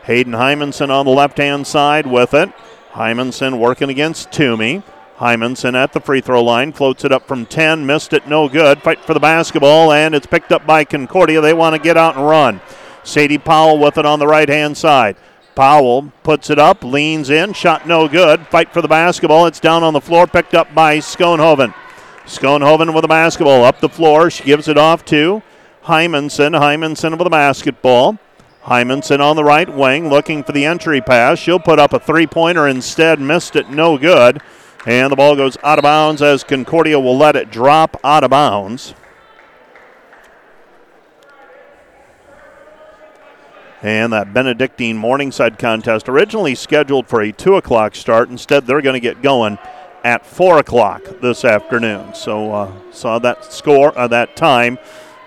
Hayden Hymanson on the left hand side with it. Hymanson working against Toomey. Hymanson at the free throw line, floats it up from 10, missed it, no good. Fight for the basketball, and it's picked up by Concordia. They want to get out and run. Sadie Powell with it on the right hand side. Powell puts it up, leans in, shot no good. Fight for the basketball. It's down on the floor, picked up by Schoenhoven. Schoenhoven with the basketball up the floor. She gives it off to Hymanson. Hymanson with the basketball. Hymanson on the right wing looking for the entry pass. She'll put up a three pointer instead, missed it, no good. And the ball goes out of bounds as Concordia will let it drop out of bounds. And that Benedictine Morningside contest, originally scheduled for a 2 o'clock start, instead they're going to get going at 4 o'clock this afternoon. So uh, saw that score, uh, that time,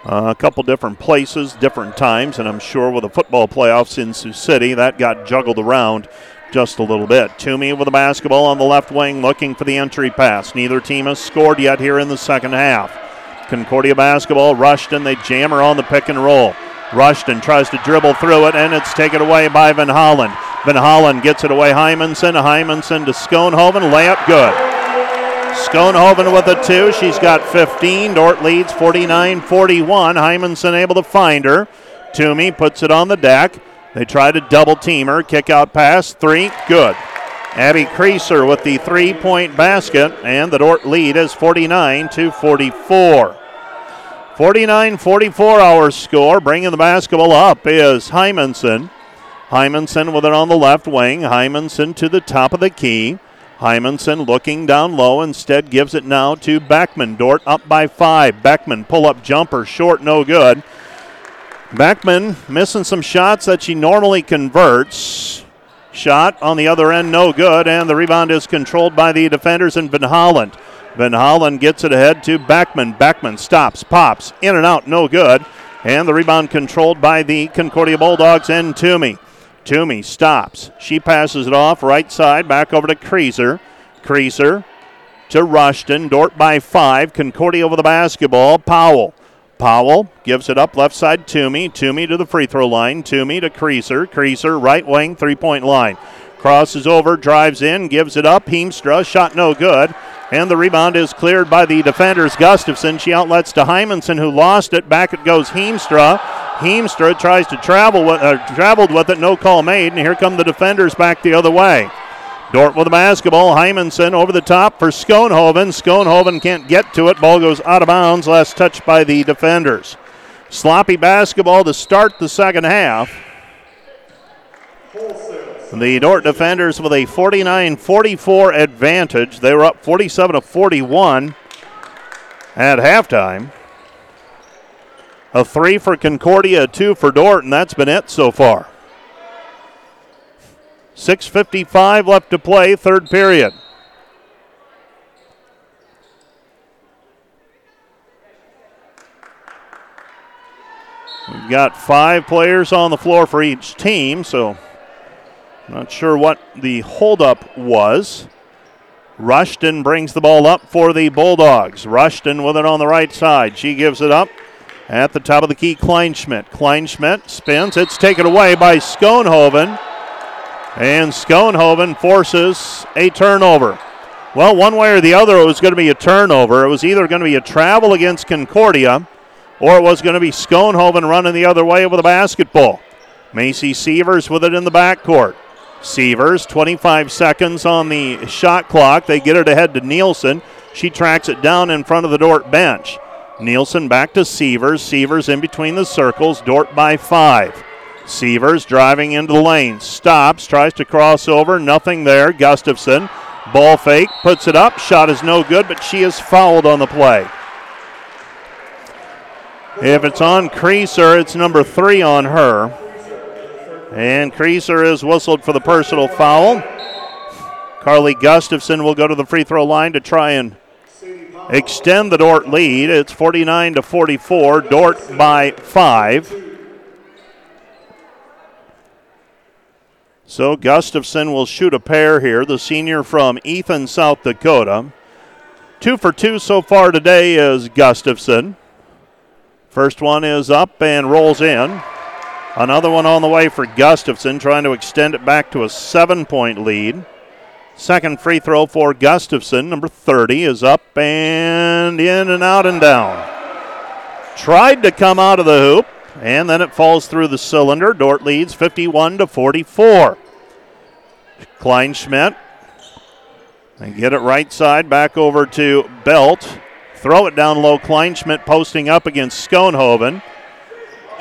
uh, a couple different places, different times, and I'm sure with the football playoffs in Sioux City, that got juggled around just a little bit. Toomey with the basketball on the left wing looking for the entry pass. Neither team has scored yet here in the second half. Concordia basketball, rushed and they jam her on the pick and roll. Rushton tries to dribble through it, and it's taken away by Van Holland. Van Holland gets it away. Hymanson, Hymanson to Schoenhoven, layup good. Schoenhoven with a two. She's got 15. Dordt leads 49 41. Hymanson able to find her. Toomey puts it on the deck. They try to double team her. Kick out pass. Three. Good. Abby Kreiser with the three point basket, and the Dordt lead is 49 to 44. 49 44 our score. Bringing the basketball up is Hymanson. Hymanson with it on the left wing. Hymanson to the top of the key. Hymanson looking down low, instead gives it now to Beckman. Dordt up by five. Beckman pull up jumper, short, no good. Beckman missing some shots that she normally converts. Shot on the other end, no good, and the rebound is controlled by the defenders in Van Holland. Van Holland gets it ahead to Beckman. Beckman stops, pops, in and out, no good. And the rebound controlled by the Concordia Bulldogs and Toomey. Toomey stops. She passes it off right side, back over to Kreiser. Kreiser to Rushton. Dordt by five. Concordia over the basketball. Powell. Powell gives it up left side Toomey. Toomey to the free throw line. Toomey to Kreiser. Kreiser right wing three point line. Crosses over, drives in, gives it up. Heemstra shot no good. And the rebound is cleared by the defenders. Gustafson. She outlets to Hymanson, who lost it. Back it goes Heemstra. Heemstra tries to travel with, uh, traveled with it. No call made. And here come the defenders back the other way. Dordt with the basketball. Hymanson over the top for Schoenhoven. Schoenhoven can't get to it. Ball goes out of bounds. Last touch by the defenders. Sloppy basketball to start the second half. The Dordt defenders with a 49 44 advantage. They were up 47 to 41 at halftime. A three for Concordia, a two for Dordt, and that's been it so far. 6.55 left to play, third period. We've got five players on the floor for each team, so Not sure what the holdup was. Rushton brings the ball up for the Bulldogs. Rushton with it on the right side. She gives it up at the top of the key. Kleinschmidt. Kleinschmidt spins. It's taken away by Schoenhoven. And Schoenhoven forces a turnover. Well, one way or the other, it was going to be a turnover. It was either going to be a travel against Concordia or it was going to be Schoenhoven running the other way with the basketball. Macy Sievers with it in the backcourt. Sievers, 25 seconds on the shot clock. They get it ahead to Nielsen. She tracks it down in front of the Dordt bench. Nielsen back to Sievers. Sievers in between the circles. Dordt by five. Sievers driving into the lane. Stops, tries to cross over. Nothing there. Gustafson. Ball fake, puts it up. Shot is no good, but she is fouled on the play. If it's on Kreiser, it's number three on her. And Kreiser is whistled for the personal foul. Carly Gustafson will go to the free throw line to try and extend the Dordt lead. It's 49 to 44. Dordt by five. So Gustafson will shoot a pair here, the senior from Ethan, South Dakota. Two for two so far today is Gustafson. First one is up and rolls in. Another one on the way for Gustafson, trying to extend it back to a seven point lead. Second free throw for Gustafson, number 30, is up and in and out and down. Tried to come out of the hoop, and then it falls through the cylinder. Dordt leads 51 to 44. Kleinschmidt. And get it right side back over to Belt. Throw it down low. Kleinschmidt posting up against Schoenhoven.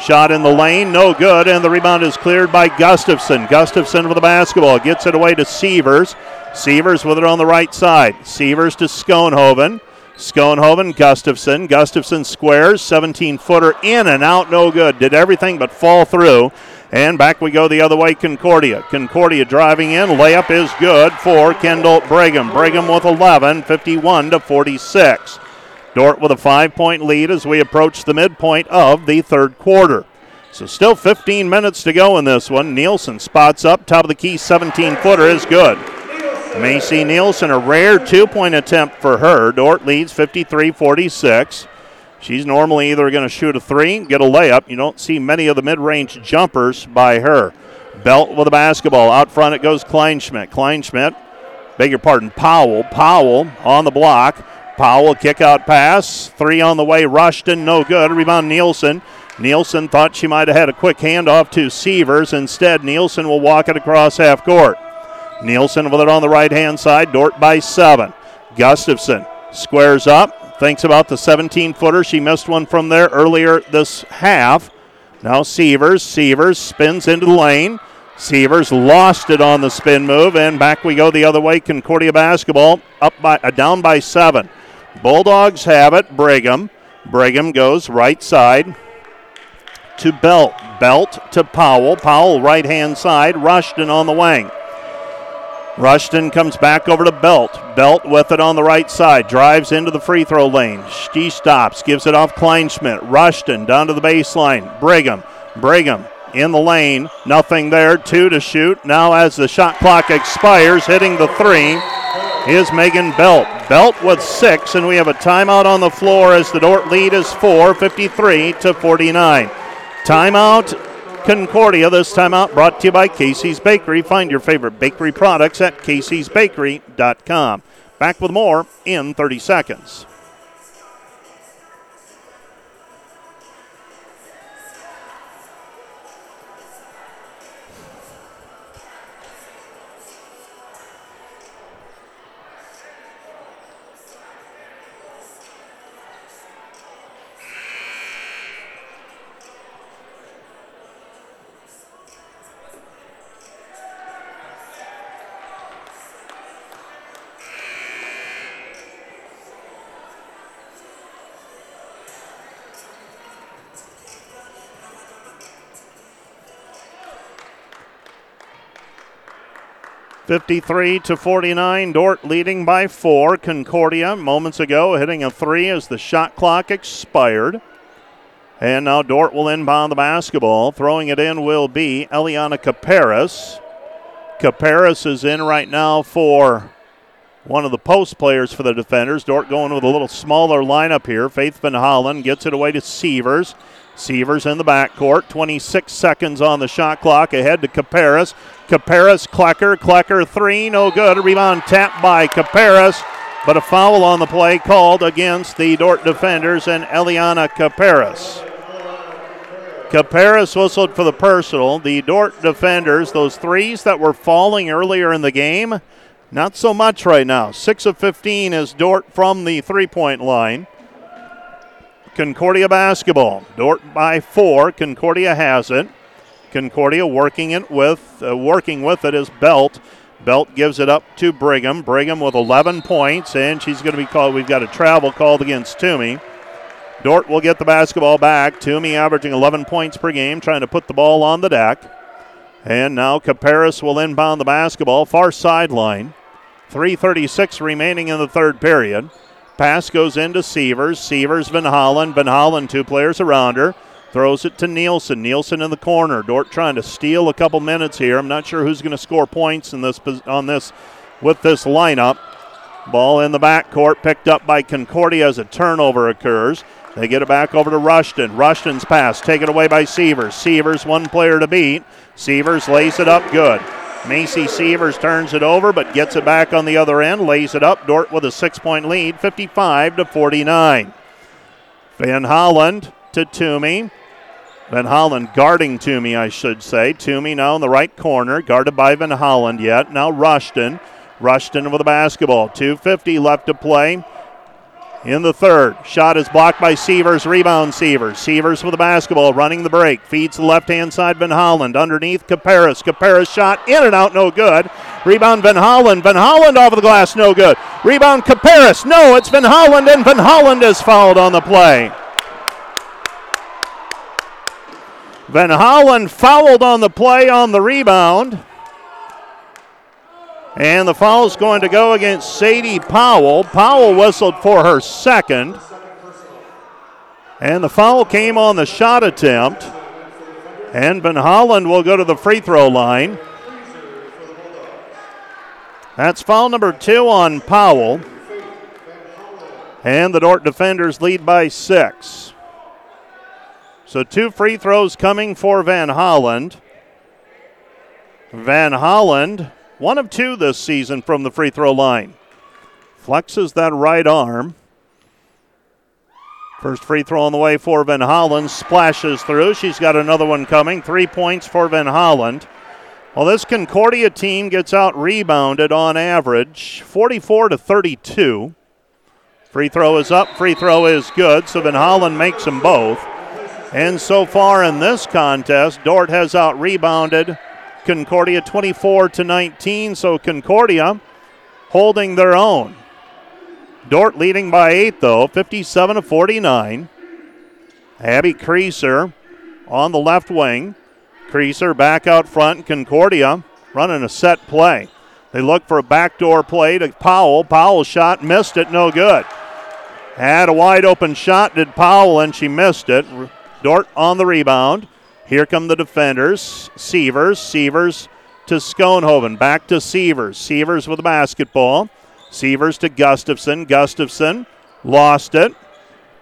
Shot in the lane, no good, and the rebound is cleared by Gustafson. Gustafson with the basketball gets it away to Sievers. Sievers with it on the right side. Sievers to Schoenhoven. Schoenhoven, Gustafson. Gustafson squares, 17 footer in and out, no good. Did everything but fall through. And back we go the other way, Concordia. Concordia driving in. Layup is good for Kendall Brigham. Brigham with 11, 51 to 46. Dordt with a five point lead as we approach the midpoint of the third quarter. So still 15 minutes to go in this one. Nielsen spots up, top of the key, 17 footer is good. Macy Nielsen, a rare two point attempt for her. Dordt leads 53 46. She's normally either going to shoot a three, get a layup. You don't see many of the mid range jumpers by her. Belt with a basketball. Out front it goes Kleinschmidt. Kleinschmidt, beg your pardon, Powell. Powell on the block. Powell kick out pass. Three on the way. Rushton, no good. Rebound Nielsen. Nielsen thought she might have had a quick handoff to Sievers. Instead, Nielsen will walk it across half court. Nielsen with it on the right hand side. Dordt by seven. Gustafson squares up thinks about the 17 footer. She missed one from there earlier this half. Now Sievers. Sievers spins into the lane. Sievers lost it on the spin move, and back we go the other way. Concordia basketball up by uh, down by seven. Bulldogs have it. Brigham. Brigham goes right side to Belt. Belt to Powell. Powell right hand side. Rushton on the wing. Rushton comes back over to Belt. Belt with it on the right side. Drives into the free throw lane. She stops. Gives it off Kleinschmidt. Rushton down to the baseline. Brigham. Brigham in the lane. Nothing there. Two to shoot. Now, as the shot clock expires, hitting the three is Megan Belt. Belt with six, and we have a timeout on the floor as the Dordt lead is four, 53 to 49. Timeout Concordia. This time out brought to you by Casey's Bakery. Find your favorite bakery products at caseysbakery.com. Back with more in 30 seconds. 53 to 49. Dordt leading by four. Concordia moments ago hitting a three as the shot clock expired. And now Dordt will inbound the basketball. Throwing it in will be Eliana Caparis. Caparis is in right now for one of the post players for the defenders. Dordt going with a little smaller lineup here. Faith Van Holland gets it away to Sievers. Sievers in the backcourt. 26 seconds on the shot clock. Ahead to Caparis. Caparis, Klecker. Klecker three. No good. A rebound tapped by Caparis. But a foul on the play called against the Dordt defenders and Eliana Caparis. Caparis whistled for the personal. The Dordt defenders, those threes that were falling earlier in the game, not so much right now. 6 of 15 is Dordt from the three point line. Concordia basketball. Dordt by four. Concordia has it. Concordia working it with uh, working with it is Belt. Belt gives it up to Brigham. Brigham with 11 points, and she's going to be called. We've got a travel called against Toomey. Dordt will get the basketball back. Toomey averaging 11 points per game, trying to put the ball on the deck. And now Caparis will inbound the basketball, far sideline. 3.36 remaining in the third period. Pass goes into Sievers. Sievers, Van Holland. Van Holland, two players around her. Throws it to Nielsen. Nielsen in the corner. Dordt trying to steal a couple minutes here. I'm not sure who's going to score points in this on this with this lineup. Ball in the backcourt, picked up by Concordia as a turnover occurs. They get it back over to Rushton. Rushton's pass taken away by Sievers. Sievers, one player to beat. Sievers lays it up good. Macy Sievers turns it over but gets it back on the other end, lays it up. Dordt with a six point lead, 55 to 49. Van Holland to Toomey. Van Holland guarding Toomey, I should say. Toomey now in the right corner, guarded by Van Holland yet. Now Rushton. Rushton with the basketball. 2.50 left to play in the third. Shot is blocked by Sievers. Rebound Sievers. Sievers with the basketball, running the break. Feeds the left hand side. Van Holland underneath Caparis. Caparis shot in and out, no good. Rebound Van Holland. Van Holland off of the glass, no good. Rebound Caparis. No, it's Van Holland, and Van Holland is fouled on the play. Van Holland fouled on the play on the rebound. And the foul is going to go against Sadie Powell. Powell whistled for her second. And the foul came on the shot attempt. And Van Holland will go to the free throw line. That's foul number two on Powell. And the Dordt defenders lead by six. So two free throws coming for Van Holland. Van Holland one of two this season from the free throw line. Flexes that right arm. First free throw on the way for Van Holland. Splashes through. She's got another one coming. Three points for Van Holland. Well, this Concordia team gets out rebounded on average 44 to 32. Free throw is up, free throw is good, so Van Holland makes them both. And so far in this contest, Dordt has out rebounded Concordia 24 to 19. So Concordia holding their own. Dordt leading by eight though, 57 to 49. Abby Kreiser on the left wing. Kreiser back out front. Concordia running a set play. They look for a backdoor play to Powell. Powell shot, missed it, no good. Had a wide open shot, did Powell, and she missed it. Dordt on the rebound. Here come the defenders. Sievers. Sievers to Schoenhoven. Back to Sievers. Sievers with the basketball. Sievers to Gustafson. Gustafson lost it.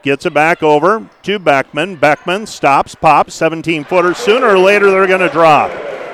Gets it back over to Beckman. Beckman stops, pops, 17 footer. Sooner or later, they're going to drop.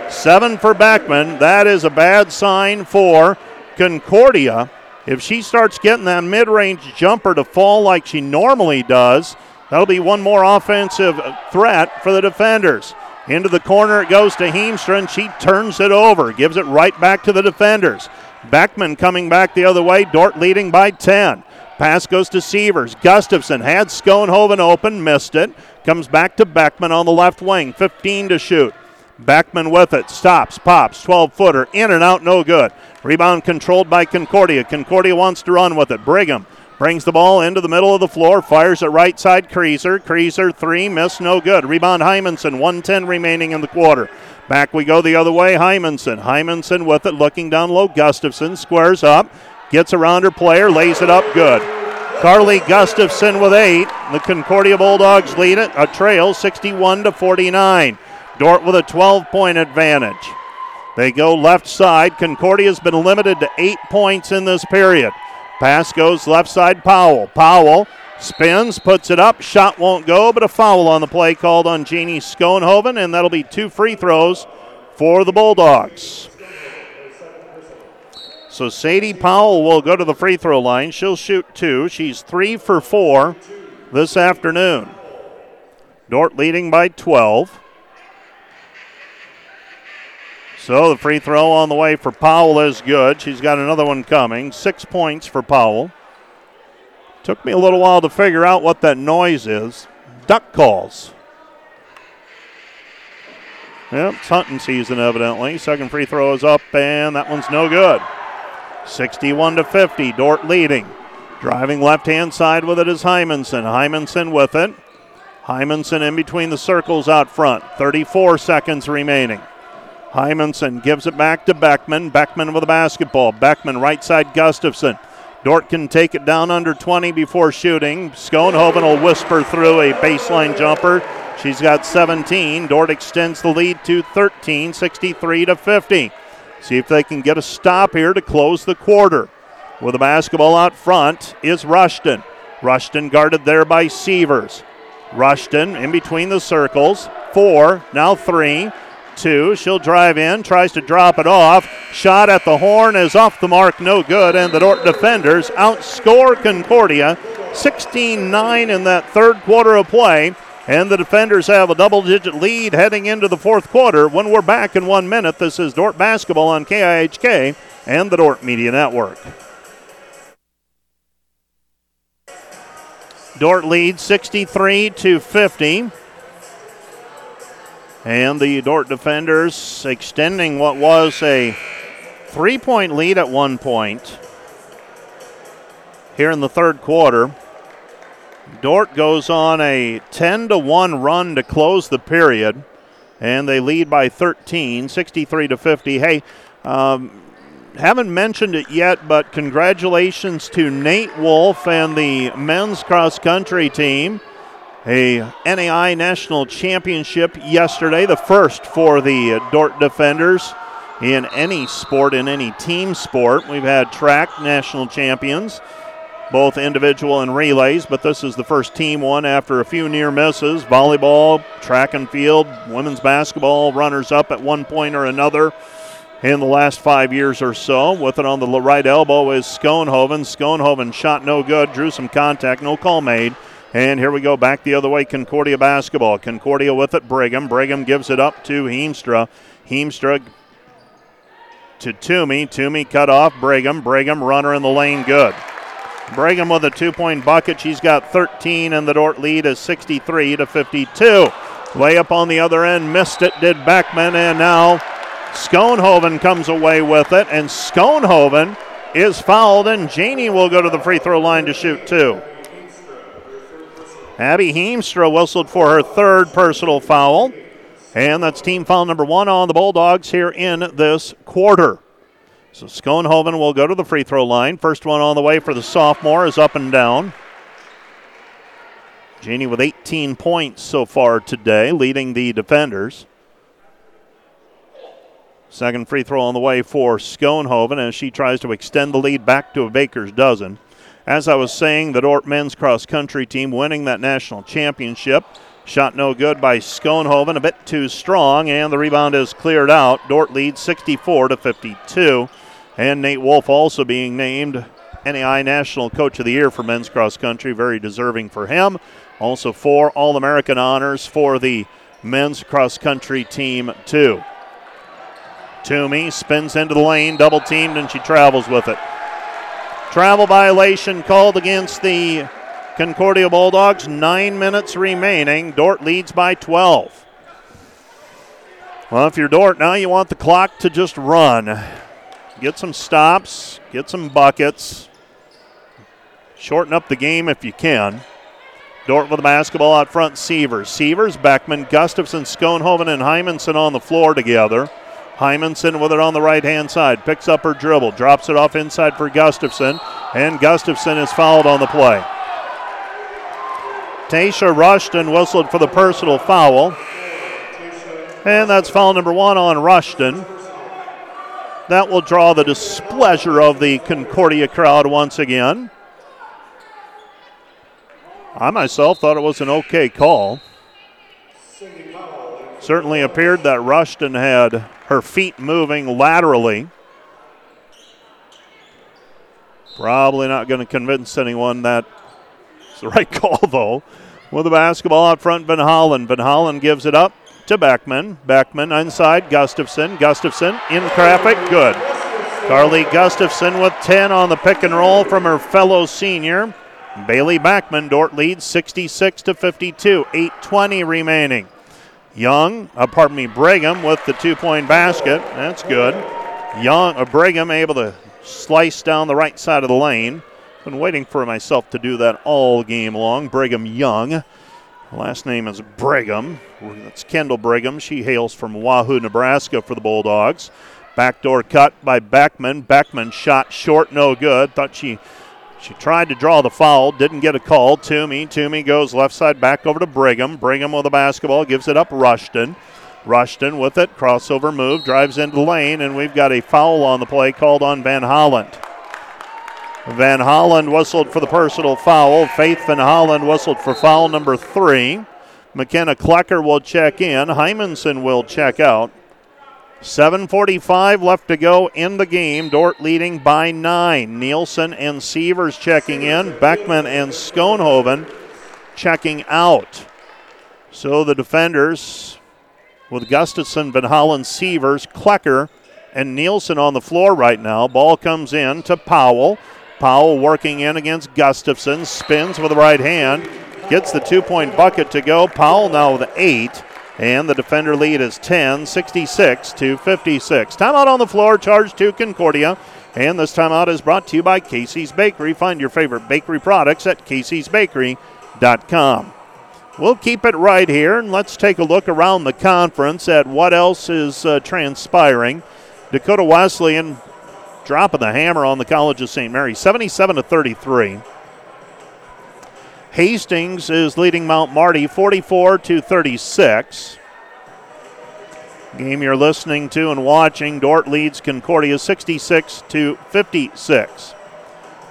Seven for Beckman. That is a bad sign for Concordia. If she starts getting that mid range jumper to fall like she normally does, That'll be one more offensive threat for the defenders. Into the corner it goes to Heemstra, and she turns it over, gives it right back to the defenders. Beckman coming back the other way, Dordt leading by 10. Pass goes to Sievers. Gustafson had Schoenhoven open, missed it. Comes back to Beckman on the left wing, 15 to shoot. Beckman with it, stops, pops, 12 footer, in and out, no good. Rebound controlled by Concordia. Concordia wants to run with it. Brigham Brings the ball into the middle of the floor, fires it right side Kreiser. Kreiser three, miss, no good. Rebound Hymanson, 110 remaining in the quarter. Back we go the other way, Hymanson. Hymanson with it, looking down low. Gustafson squares up, gets around her player, lays it up good. Carly Gustafson with eight. The Concordia Bulldogs lead it, a trail 61 to 49. Dordt with a 12 point advantage. They go left side. Concordia's been limited to eight points in this period. Pass goes left side, Powell. Powell spins, puts it up. Shot won't go, but a foul on the play called on Jeannie Schoenhoven, and that'll be two free throws for the Bulldogs. So Sadie Powell will go to the free throw line. She'll shoot two. She's three for four this afternoon. Dordt leading by 12. So the free throw on the way for Powell is good. She's got another one coming. Six points for Powell. Took me a little while to figure out what that noise is. Duck calls. Yep, it's hunting season evidently. Second free throw is up, and that one's no good. 61 to 50, Dordt leading. Driving left hand side with it is Hymanson. Hymanson with it. Hymanson in between the circles out front. 34 seconds remaining. Hymanson gives it back to Beckman. Beckman with the basketball. Beckman right side Gustafson. Dordt can take it down under 20 before shooting. Schoenhoven will whisper through a baseline jumper. She's got 17. Dordt extends the lead to 13, 63 to 50. See if they can get a stop here to close the quarter. With the basketball out front is Rushton. Rushton guarded there by Sievers. Rushton in between the circles. Four, now three two. She'll drive in, tries to drop it off. Shot at the horn is off the mark, no good. And the Dordt defenders outscore Concordia 16 9 in that third quarter of play. And the defenders have a double digit lead heading into the fourth quarter. When we're back in one minute, this is Dordt basketball on KIHK and the Dordt Media Network. Dordt leads 63 to 50. And the Dordt defenders extending what was a three point lead at one point here in the third quarter. Dordt goes on a 10 to 1 run to close the period, and they lead by 13, 63 to 50. Hey, um, haven't mentioned it yet, but congratulations to Nate Wolf and the men's cross country team a NAIA National Championship yesterday, the first for the Dordt Defenders in any sport, in any team sport. We've had track national champions, both individual and relays, but this is the first team one after a few near misses. Volleyball, track and field, women's basketball, runners up at one point or another in the last five years or so. With it on the right elbow is Schoenhoven. Schoenhoven shot no good, drew some contact, no call made. And here we go back the other way. Concordia basketball. Concordia with it. Brigham. Brigham gives it up to Heemstra. Heemstra to Toomey. Toomey cut off Brigham. Brigham runner in the lane. Good. Brigham with a two point bucket. She's got 13, and the Dordt lead is 63 to 52. Layup on the other end. Missed it, did Beckman, and now Schoenhoven comes away with it, and Schoenhoven is fouled, and Janey will go to the free throw line to shoot two. Abby Heemstra whistled for her third personal foul. And that's team foul number one on the Bulldogs here in this quarter. So Schoenhoven will go to the free throw line. First one on the way for the sophomore is up and down. Jeannie with 18 points so far today, leading the defenders. Second free throw on the way for Schoenhoven as she tries to extend the lead back to a baker's dozen. As I was saying, the Dordt men's cross country team winning that national championship. Shot no good by Schoenhoven, a bit too strong, and the rebound is cleared out. Dordt leads 64 to 52. And Nate Wolf also being named NAIA National Coach of the Year for men's cross country. Very deserving for him. Also, four All American honors for the men's cross country team, too. Toomey spins into the lane, double teamed, and she travels with it. Travel violation called against the Concordia Bulldogs. Nine minutes remaining. Dordt leads by 12. Well, if you're Dordt now, you want the clock to just run. Get some stops, get some buckets, shorten up the game if you can. Dordt with the basketball out front, Sievers. Sievers, Beckman, Gustafson, Schoenhoven, and Hymanson on the floor together. Hymanson with it on the right hand side. Picks up her dribble, drops it off inside for Gustafson, and Gustafson is fouled on the play. Tasha Rushton whistled for the personal foul. And that's foul number one on Rushton. That will draw the displeasure of the Concordia crowd once again. I myself thought it was an okay call. Certainly appeared that Rushton had her feet moving laterally. Probably not going to convince anyone that it's the right call, though. With the basketball out front, Van Holland. Van Holland gives it up to Beckman. Beckman inside, Gustafson. Gustafson in traffic, good. Carly Gustafson with 10 on the pick and roll from her fellow senior. Bailey Beckman, Dordt leads 66 to 52. 8:20 remaining. Young, uh, pardon me, Brigham with the two-point basket. That's good. Young, uh, Brigham able to slice down the right side of the lane. Been waiting for myself to do that all game long. Brigham Young. Last name is Brigham. That's Kendall Brigham. She hails from Wahoo, Nebraska for the Bulldogs. Backdoor cut by Beckman. Beckman shot short, no good. Thought she she tried to draw the foul, didn't get a call. Toomey. Toomey goes left side back over to Brigham. Brigham with the basketball, gives it up Rushton. Rushton with it, crossover move, drives into the lane, and we've got a foul on the play called on Van Holland. Van Holland whistled for the personal foul. Faith Van Holland whistled for foul number three. McKenna Klecker will check in. Hymanson will check out. 7.45 left to go in the game. Dordt leading by nine. Nielsen and Sievers checking in. Beckman and Schoenhoven checking out. So the defenders with Gustafson, Van Holland, Sievers, Klecker, and Nielsen on the floor right now. Ball comes in to Powell. Powell working in against Gustafson. Spins with the right hand. Gets the two point bucket to go. Powell now with eight. And the defender lead is 10, 66 to 56. Timeout on the floor, charge to Concordia. And this timeout is brought to you by Casey's Bakery. Find your favorite bakery products at caseysbakery.com. We'll keep it right here and let's take a look around the conference at what else is uh, transpiring. Dakota Wesleyan dropping the hammer on the College of St. Mary, 77 to 33. Hastings is leading Mount Marty 44 to 36. Game you're listening to and watching, Dordt leads Concordia 66 to 56.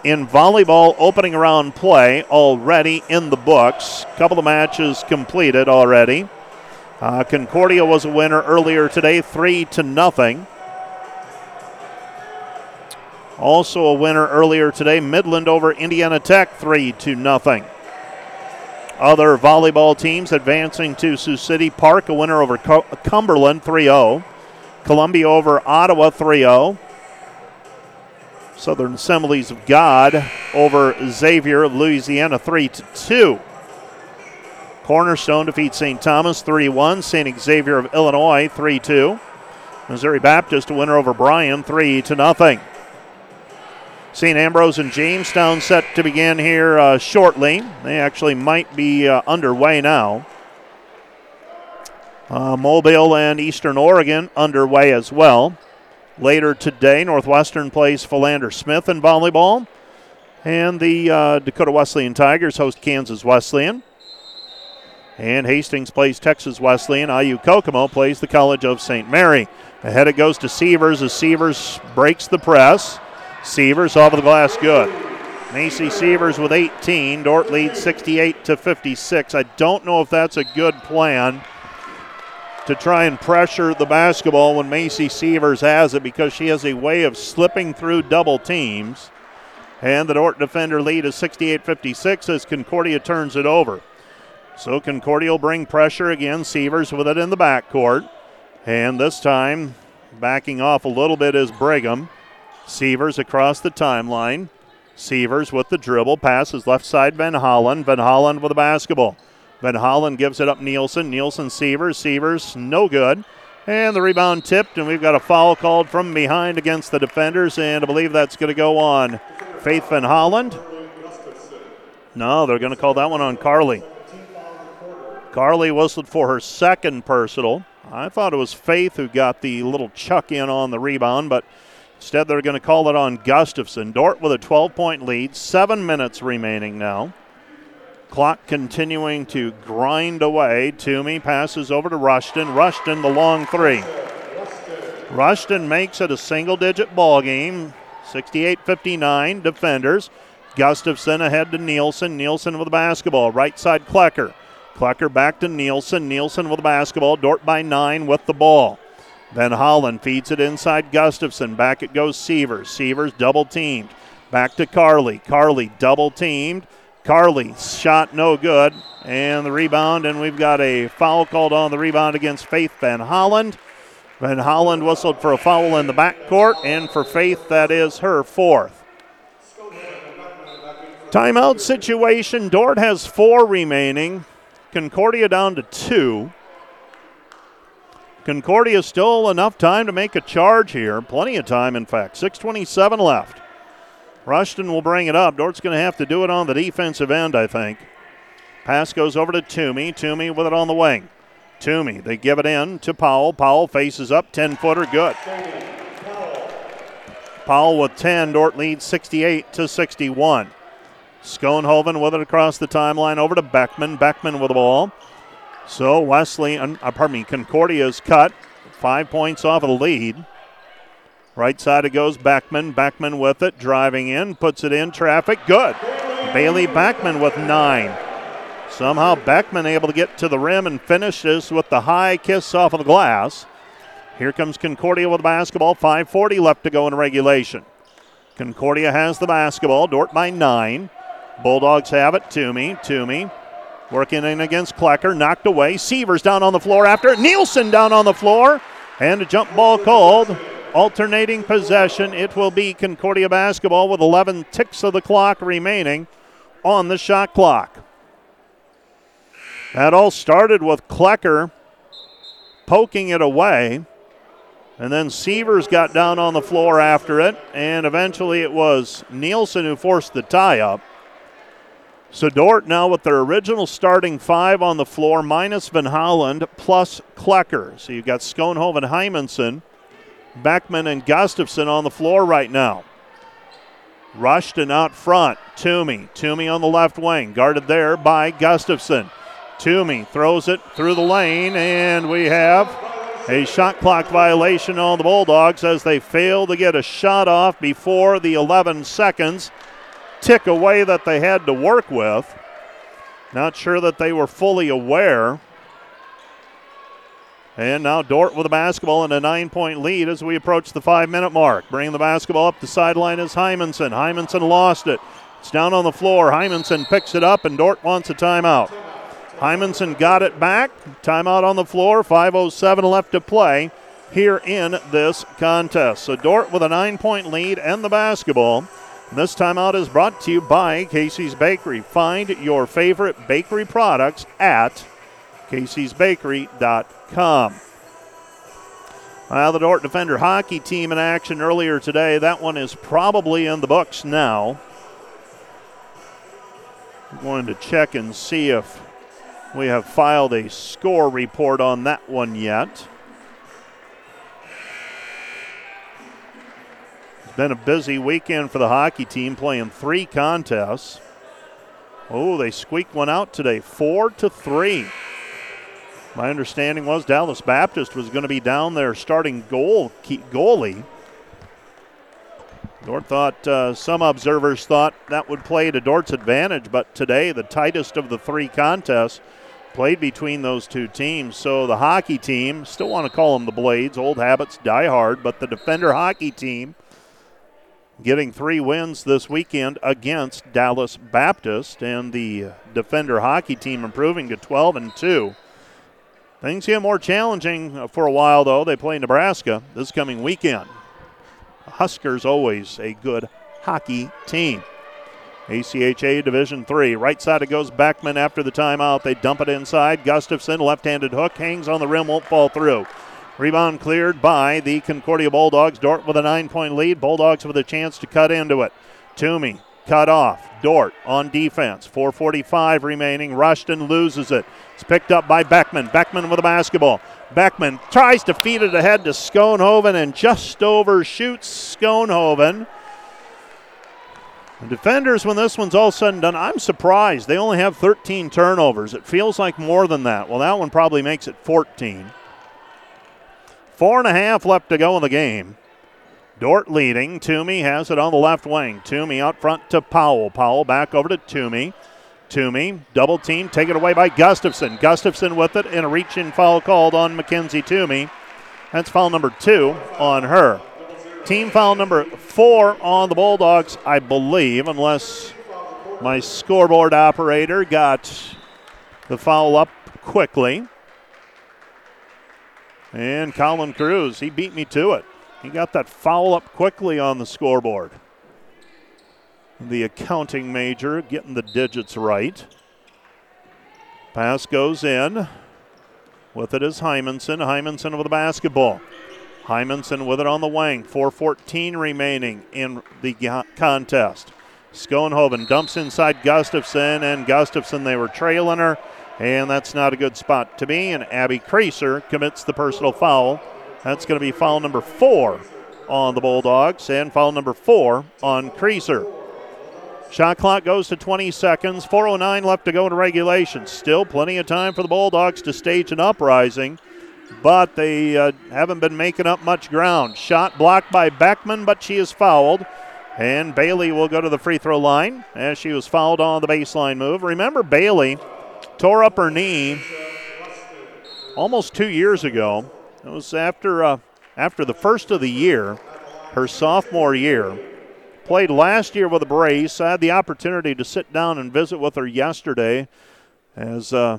In volleyball opening round play already in the books, couple of matches completed already. Uh, Concordia was a winner earlier today, three to nothing. Also a winner earlier today, Midland over Indiana Tech, three to nothing. Other volleyball teams advancing to Sioux City Park, a winner over Cumberland 3 0. Columbia over Ottawa 3 0. Southern Assemblies of God over Xavier of Louisiana 3 2. Cornerstone defeats St. Thomas 3 1. St. Xavier of Illinois 3 2. Missouri Baptist a winner over Bryan 3 to nothing. St. Ambrose and Jamestown set to begin here uh, shortly. They actually might be uh, underway now. Uh, Mobile and Eastern Oregon underway as well. Later today, Northwestern plays Philander Smith in volleyball. And the uh, Dakota Wesleyan Tigers host Kansas Wesleyan. And Hastings plays Texas Wesleyan. IU Kokomo plays the College of St. Mary. Ahead it goes to Sievers as Sievers breaks the press. Sievers off of the glass, good. Macy Sievers with 18. Dordt leads 68 to 56. I don't know if that's a good plan to try and pressure the basketball when Macy Sievers has it because she has a way of slipping through double teams. And the Dordt defender lead is 68 56 as Concordia turns it over. So Concordia will bring pressure again. Sievers with it in the backcourt. And this time, backing off a little bit is Brigham. Sievers across the timeline. Sievers with the dribble. Passes left side Van Holland. Van Holland with the basketball. Van Holland gives it up Nielsen. Nielsen Sievers. Sievers no good. And the rebound tipped, and we've got a foul called from behind against the defenders, and I believe that's going to go on Faith Van Holland. No, they're going to call that one on Carly. Carly whistled for her second personal. I thought it was Faith who got the little chuck in on the rebound, but Instead, they're going to call it on Gustafson. Dordt with a 12 point lead, seven minutes remaining now. Clock continuing to grind away. Toomey passes over to Rushton. Rushton, the long three. Rushton makes it a single digit ball game. 68 59 defenders. Gustafson ahead to Nielsen. Nielsen with the basketball. Right side Klecker. Klecker back to Nielsen. Nielsen with the basketball. Dordt by nine with the ball. Van Holland feeds it inside Gustafson. Back it goes Sievers. Sievers double teamed. Back to Carly. Carly double teamed. Carly shot no good. And the rebound, and we've got a foul called on the rebound against Faith Van Holland. Van Holland whistled for a foul in the backcourt, and for Faith, that is her fourth. Timeout situation. Dordt has four remaining. Concordia down to two. Concordia still enough time to make a charge here. Plenty of time, in fact. 6.27 left. Rushton will bring it up. Dordt's going to have to do it on the defensive end, I think. Pass goes over to Toomey. Toomey with it on the wing. Toomey, they give it in to Powell. Powell faces up, 10 footer, good. Powell with 10. Dordt leads 68 to 61. Schoenhoven with it across the timeline over to Beckman. Beckman with the ball. So Wesley, uh, pardon me, Concordia's cut. Five points off of the lead. Right side it goes Beckman. Beckman with it, driving in, puts it in traffic. Good. Bailey Beckman with nine. Somehow Beckman able to get to the rim and finishes with the high kiss off of the glass. Here comes Concordia with the basketball. 5.40 left to go in regulation. Concordia has the basketball. Dordt by nine. Bulldogs have it. Toomey. Toomey Working in against Klecker, knocked away. Sievers down on the floor after it. Nielsen down on the floor. And a jump ball called. Alternating possession. It will be Concordia basketball with 11 ticks of the clock remaining on the shot clock. That all started with Klecker poking it away. And then Sievers got down on the floor after it. And eventually it was Nielsen who forced the tie up. So Dordt now with their original starting five on the floor, minus Van Holland, plus Klecker. So you've got Schoenhoven, Hymanson, Beckman, and Gustafson on the floor right now. Rushton out front. Toomey. Toomey on the left wing, guarded there by Gustafson. Toomey throws it through the lane, and we have a shot clock violation on the Bulldogs as they fail to get a shot off before the 11 seconds tick away that they had to work with. Not sure that they were fully aware. And now Dordt with the basketball and a nine point lead as we approach the five minute mark. Bringing the basketball up the sideline is Hymanson. Hymanson lost it. It's down on the floor. Hymanson picks it up, and Dordt wants a timeout. Hymanson got it back. Timeout on the floor. 5.07 left to play here in this contest. So Dordt with a nine point lead and the basketball. This timeout is brought to you by Casey's Bakery. Find your favorite bakery products at caseysbakery.com. Well, the Dordt Defender hockey team in action earlier today. That one is probably in the books now. I'm going to check and see if we have filed a score report on that one yet. Been a busy weekend for the hockey team, playing three contests. Oh, they squeaked one out today, four to three. My understanding was Dallas Baptist was going to be down there starting goal goalie. Dordt thought uh, some observers thought that would play to Dordt's advantage, but today the tightest of the three contests played between those two teams. So the hockey team, still want to call them the Blades, old habits die hard, but the defender hockey team getting three wins this weekend against Dallas Baptist and the defender hockey team improving to 12 and 2. Things get more challenging for a while though. They play Nebraska this coming weekend. Huskers always a good hockey team. ACHA Division 3. Right side it goes Beckman after the timeout. They dump it inside. Gustafson, left handed hook, hangs on the rim, won't fall through. Rebound cleared by the Concordia Bulldogs. Dordt with a nine point lead. Bulldogs with a chance to cut into it. Toomey cut off. Dordt on defense. 4.45 remaining. Rushton loses it. It's picked up by Beckman. Beckman with a basketball. Beckman tries to feed it ahead to Schoenhoven and just overshoots Schoenhoven. The defenders, when this one's all said and done, I'm surprised. They only have 13 turnovers. It feels like more than that. Well, that one probably makes it 14. Four and a half left to go in the game. Dordt leading. Toomey has it on the left wing. Toomey out front to Powell. Powell back over to Toomey. Toomey, double team, taken away by Gustafson. Gustafson with it, and a reach in foul called on Mackenzie Toomey. That's foul number two on her. Team foul number four on the Bulldogs, I believe, unless my scoreboard operator got the foul up quickly. And Colin Cruz, he beat me to it. He got that foul up quickly on the scoreboard. The accounting major getting the digits right. Pass goes in. With it is Hymanson. Hymanson with the basketball. Hymanson with it on the wing. 4.14 remaining in the contest. Schoenhoven dumps inside Gustafson, and Gustafson, they were trailing her, and that's not a good spot to be. And Abby Kreiser commits the personal foul. That's going to be foul number four on the Bulldogs, and foul number four on Kreiser. Shot clock goes to 20 seconds. 4.09 left to go in regulation. Still plenty of time for the Bulldogs to stage an uprising, but they uh, haven't been making up much ground. Shot blocked by Beckman, but she is fouled. And Bailey will go to the free throw line as she was fouled on the baseline move. Remember, Bailey tore up her knee almost two years ago. It was after uh, after the first of the year, her sophomore year. Played last year with a brace. I had the opportunity to sit down and visit with her yesterday, as uh,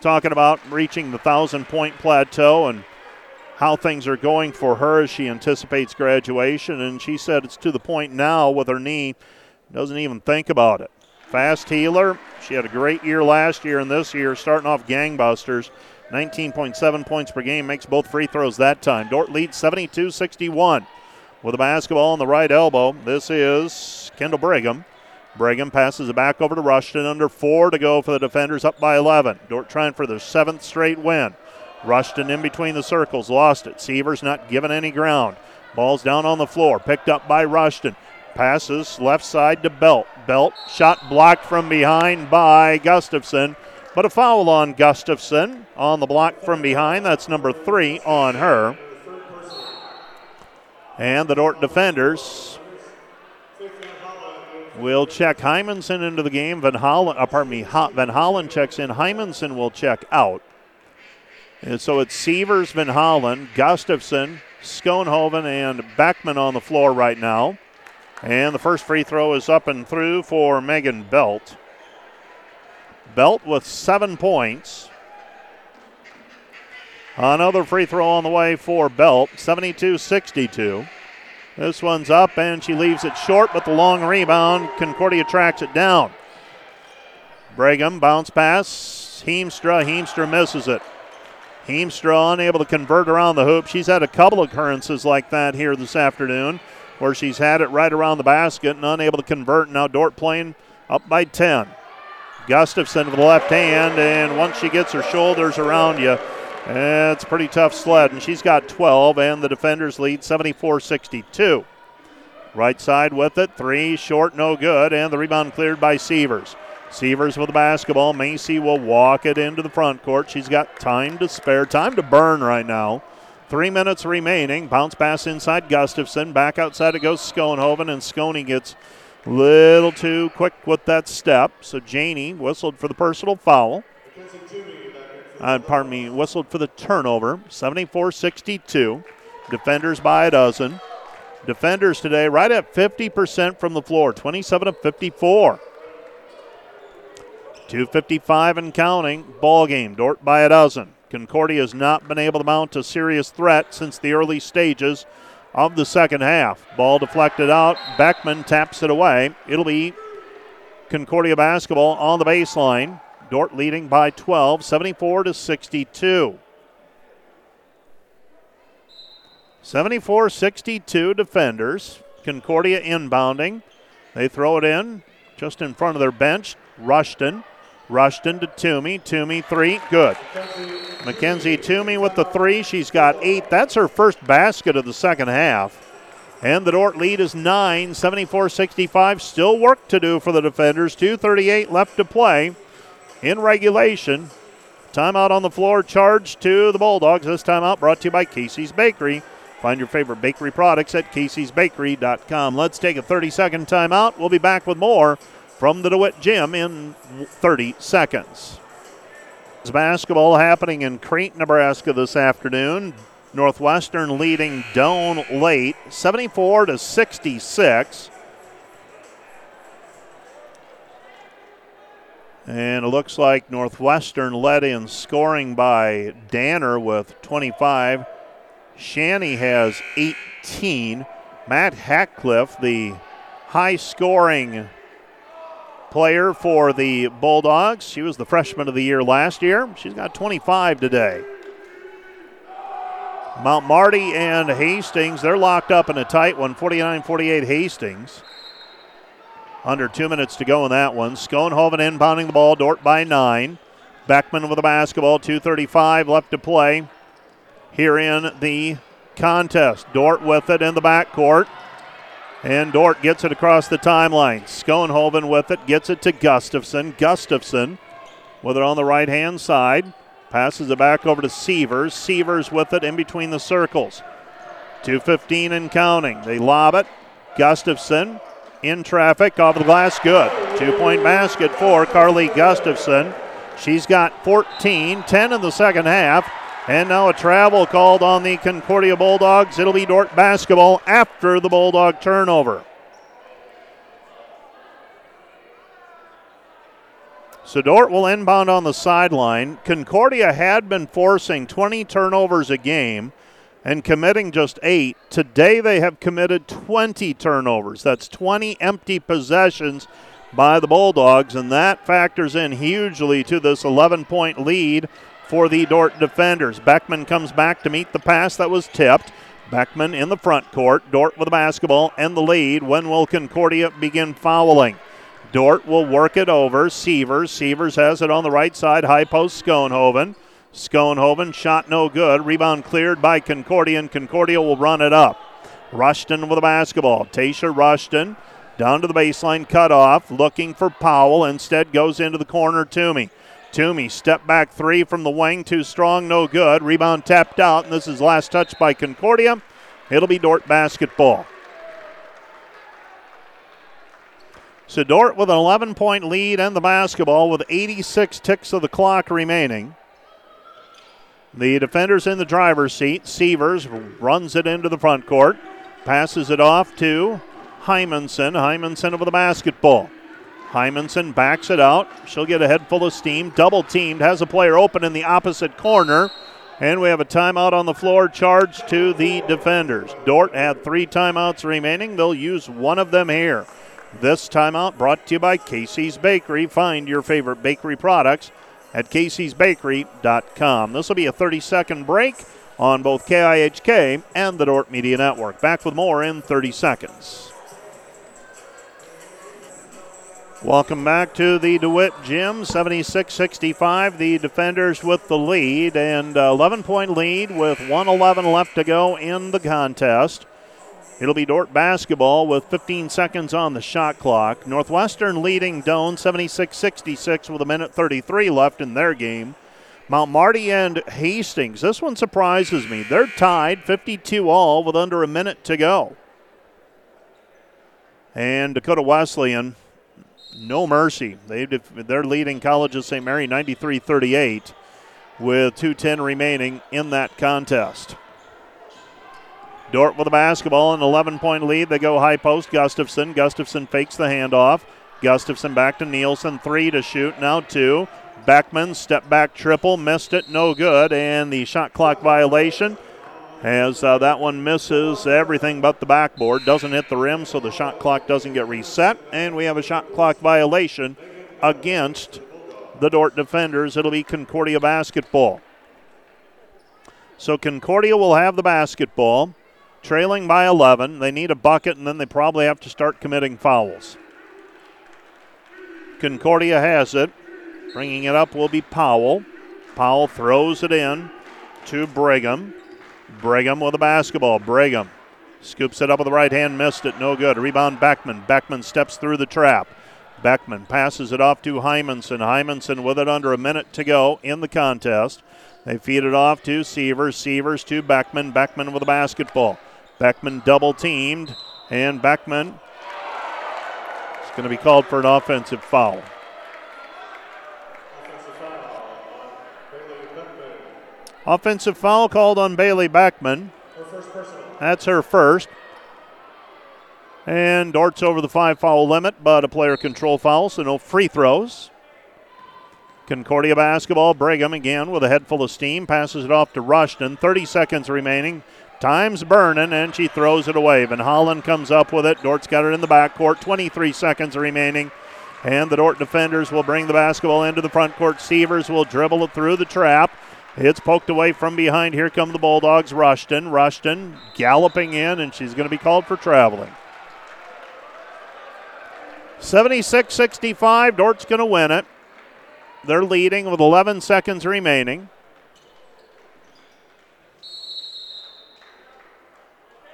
talking about reaching the thousand point plateau and how things are going for her as she anticipates graduation. And she said it's to the point now with her knee, doesn't even think about it. Fast healer. She had a great year last year and this year, starting off gangbusters. 19.7 points per game, makes both free throws that time. Dordt leads 72 61 with a basketball on the right elbow. This is Kendall Brigham. Brigham passes it back over to Rushton. Under four to go for the defenders, up by 11. Dordt trying for their seventh straight win. Rushton in between the circles, lost it. Sievers not given any ground. Ball's down on the floor, picked up by Rushton. Passes left side to Belt. Belt shot blocked from behind by Gustafson, but a foul on Gustafson on the block from behind. That's number three on her. And the Dordt defenders will check Hymanson into the game. Van Holland, uh, pardon me, Van Holland checks in. Hymanson will check out. And so it's Sievers, Van Holland, Gustafson, Schoenhoven, and Beckman on the floor right now. And the first free throw is up and through for Megan Belt. Belt with seven points. Another free throw on the way for Belt, 72 62. This one's up and she leaves it short, but the long rebound, Concordia tracks it down. Brigham bounce pass, Heemstra. Heemstra misses it. Heemstra unable to convert around the hoop. She's had a couple occurrences like that here this afternoon where she's had it right around the basket and unable to convert. Now Dordt playing up by 10. Gustafson with the left hand, and once she gets her shoulders around you, eh, it's a pretty tough sled. And she's got 12, and the defenders lead 74 62. Right side with it, three short, no good, and the rebound cleared by Sievers. Sievers with the basketball. Macy will walk it into the front court. She's got time to spare, time to burn right now. Three minutes remaining. Bounce pass inside Gustafson. Back outside it goes Schoenhoven, and Sconey gets a little too quick with that step. So Janey whistled for the personal foul. Uh, pardon me, whistled for the turnover. 74 62. Defenders by a dozen. Defenders today right at 50% from the floor, 27 of 54. 255 and counting. Ball game. Dordt by a dozen. Concordia has not been able to mount a serious threat since the early stages of the second half. Ball deflected out. Beckman taps it away. It'll be Concordia basketball on the baseline. Dordt leading by 12, 74 to 62. 74 62 defenders. Concordia inbounding. They throw it in just in front of their bench. Rushton Rushton to Toomey. Toomey, three. Good. Mackenzie Toomey with the three. She's got eight. That's her first basket of the second half. And the Dordt lead is 9, 74 65. Still work to do for the defenders. 2.38 left to play in regulation. Timeout on the floor, charge to the Bulldogs. This timeout brought to you by Casey's Bakery. Find your favorite bakery products at caseysbakery.com. Let's take a 30 second timeout. We'll be back with more from the DeWitt Gym in 30 seconds. It's basketball happening in Crete, Nebraska this afternoon. Northwestern leading Doane late, 74 to 66. And it looks like Northwestern led in scoring by Danner with 25. Shanny has 18. Matt Hackcliffe, the high scoring player for the Bulldogs. She was the freshman of the year last year. She's got 25 today. Mount Marty and Hastings, they're locked up in a tight one, 49 48 Hastings. Under two minutes to go in that one. Schoenhoven inbounding the ball, Dordt by nine. Beckman with the basketball, 2.35 left to play here in the contest. Dordt with it in the backcourt. And Dordt gets it across the timeline. Schoenhoven with it, gets it to Gustafson. Gustafson with it on the right hand side. Passes it back over to Sievers. Sievers with it in between the circles. 2.15 and counting. They lob it. Gustafson in traffic, off the glass, good. Two point basket for Carly Gustafson. She's got 14, 10 in the second half. And now a travel called on the Concordia Bulldogs. It'll be Dordt basketball after the Bulldog turnover. So Dordt will inbound on the sideline. Concordia had been forcing 20 turnovers a game and committing just eight. Today they have committed 20 turnovers. That's 20 empty possessions by the Bulldogs, and that factors in hugely to this 11 point lead for the Dordt defenders. Beckman comes back to meet the pass that was tipped. Beckman in the front court. Dordt with the basketball and the lead. When will Concordia begin fouling? Dordt will work it over. Sievers. Sievers has it on the right side. High post Schoenhoven. Schoenhoven shot no good. Rebound cleared by Concordia, and Concordia will run it up. Rushton with the basketball. Tasha Rushton down to the baseline, cut off, looking for Powell. Instead goes into the corner. Toomey. Toomey, step back three from the wing, too strong, no good. Rebound tapped out, and this is last touch by Concordia. It'll be Dordt basketball. So Dordt with an 11 point lead and the basketball with 86 ticks of the clock remaining. The defender's in the driver's seat. Sievers runs it into the front court, passes it off to Hymanson. Hymanson over the basketball. Hymanson backs it out. She'll get a head full of steam. Double teamed. Has a player open in the opposite corner. And we have a timeout on the floor charged to the defenders. Dordt had three timeouts remaining. They'll use one of them here. This timeout brought to you by Casey's Bakery. Find your favorite bakery products at caseysbakery.com. This will be a 30 second break on both KIHK and the Dordt Media Network. Back with more in 30 seconds. Welcome back to the DeWitt Gym. 76 65. The defenders with the lead and uh, 11 point lead with 111 left to go in the contest. It'll be Dordt basketball with 15 seconds on the shot clock. Northwestern leading Doane 76 66 with a minute 33 left in their game. Mount Marty and Hastings. This one surprises me. They're tied 52 all with under a minute to go. And Dakota Wesleyan no mercy. They they're leading College of St. Mary 93-38 with 2:10 remaining in that contest. Dordt with the basketball, an 11-point lead. They go high post. Gustafson. Gustafson fakes the handoff. Gustafson back to Nielsen. Three to shoot. Now two. Beckman step back triple. Missed it. No good. And the shot clock violation as uh, that one misses everything but the backboard, doesn't hit the rim, so the shot clock doesn't get reset, and we have a shot clock violation against the Dordt defenders. It'll be Concordia basketball. So Concordia will have the basketball, trailing by 11. They need a bucket, and then they probably have to start committing fouls. Concordia has it. Bringing it up will be Powell. Powell throws it in to Brigham. Brigham with the basketball. Brigham scoops it up with the right hand, missed it, no good. Rebound Beckman. Beckman steps through the trap. Beckman passes it off to Hymanson. Hymanson with it under a minute to go in the contest. They feed it off to Sievers. Sievers to Beckman. Beckman with a basketball. Beckman double teamed, and Beckman is going to be called for an offensive foul. Offensive foul called on Bailey Beckman. That's her first. And Dordt's over the five foul limit, but a player control foul, so no free throws. Concordia basketball. Brigham again with a head full of steam. Passes it off to Rushton. 30 seconds remaining. Time's burning, and she throws it away. Van Holland comes up with it. Dordt's got it in the backcourt. 23 seconds remaining. And the Dordt defenders will bring the basketball into the front court. Sievers will dribble it through the trap. It's poked away from behind. Here come the Bulldogs. Rushton. Rushton galloping in, and she's going to be called for traveling. 76 65. Dordt's going to win it. They're leading with 11 seconds remaining.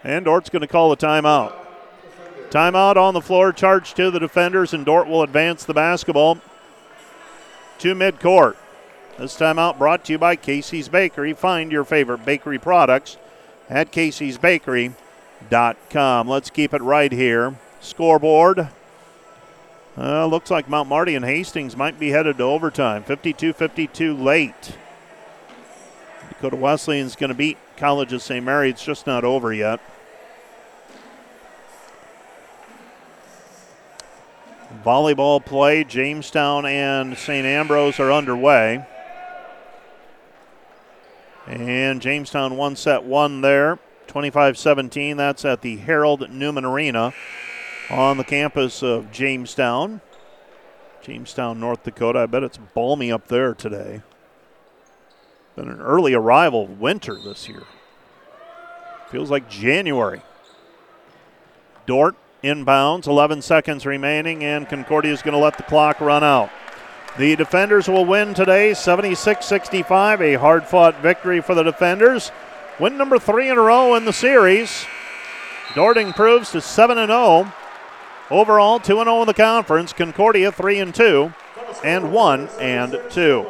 And Dordt's going to call a timeout. Timeout on the floor, charge to the defenders, and Dordt will advance the basketball to midcourt. This timeout brought to you by Casey's Bakery. Find your favorite bakery products at Casey'sBakery.com. Let's keep it right here. Scoreboard. Uh, looks like Mount Marty and Hastings might be headed to overtime. 52 52 late. Dakota Wesleyan's going to beat College of St. Mary. It's just not over yet. Volleyball play, Jamestown and St. Ambrose are underway. And Jamestown one set one there, 25 17. That's at the Harold Newman Arena on the campus of Jamestown. Jamestown, North Dakota. I bet it's balmy up there today. Been an early arrival winter this year. Feels like January. Dordt inbounds, 11 seconds remaining, and Concordia is going to let the clock run out. The defenders will win today 76 65, a hard fought victory for the defenders. Win number three in a row in the series. Dording improves to 7 0. Overall, 2 0 in the conference. Concordia 3 and 2, and 1 and 2.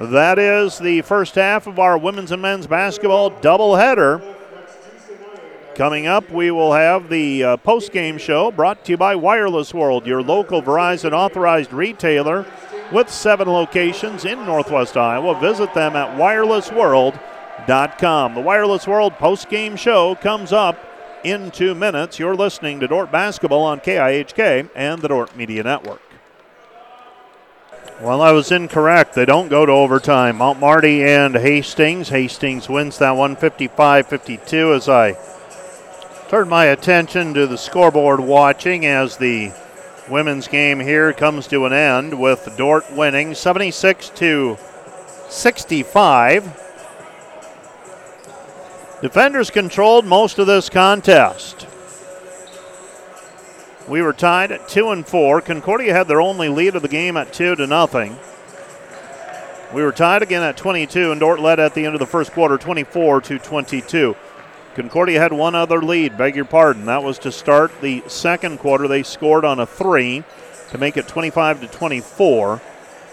That is the first half of our women's and men's basketball doubleheader. Coming up, we will have the uh, post game show brought to you by Wireless World, your local Verizon authorized retailer with seven locations in Northwest Iowa. Visit them at wirelessworld.com. The Wireless World post game show comes up in two minutes. You're listening to Dordt Basketball on KIHK and the Dordt Media Network. Well, I was incorrect. They don't go to overtime. Mount Marty and Hastings. Hastings wins that one 55 52 as I turn my attention to the scoreboard watching as the women's game here comes to an end with Dordt winning 76 to 65. Defenders controlled most of this contest. We were tied at two and four. Concordia had their only lead of the game at two to nothing. We were tied again at 22, and Dort led at the end of the first quarter, 24 to 22. Concordia had one other lead, beg your pardon. That was to start the second quarter. They scored on a three to make it 25 to 24,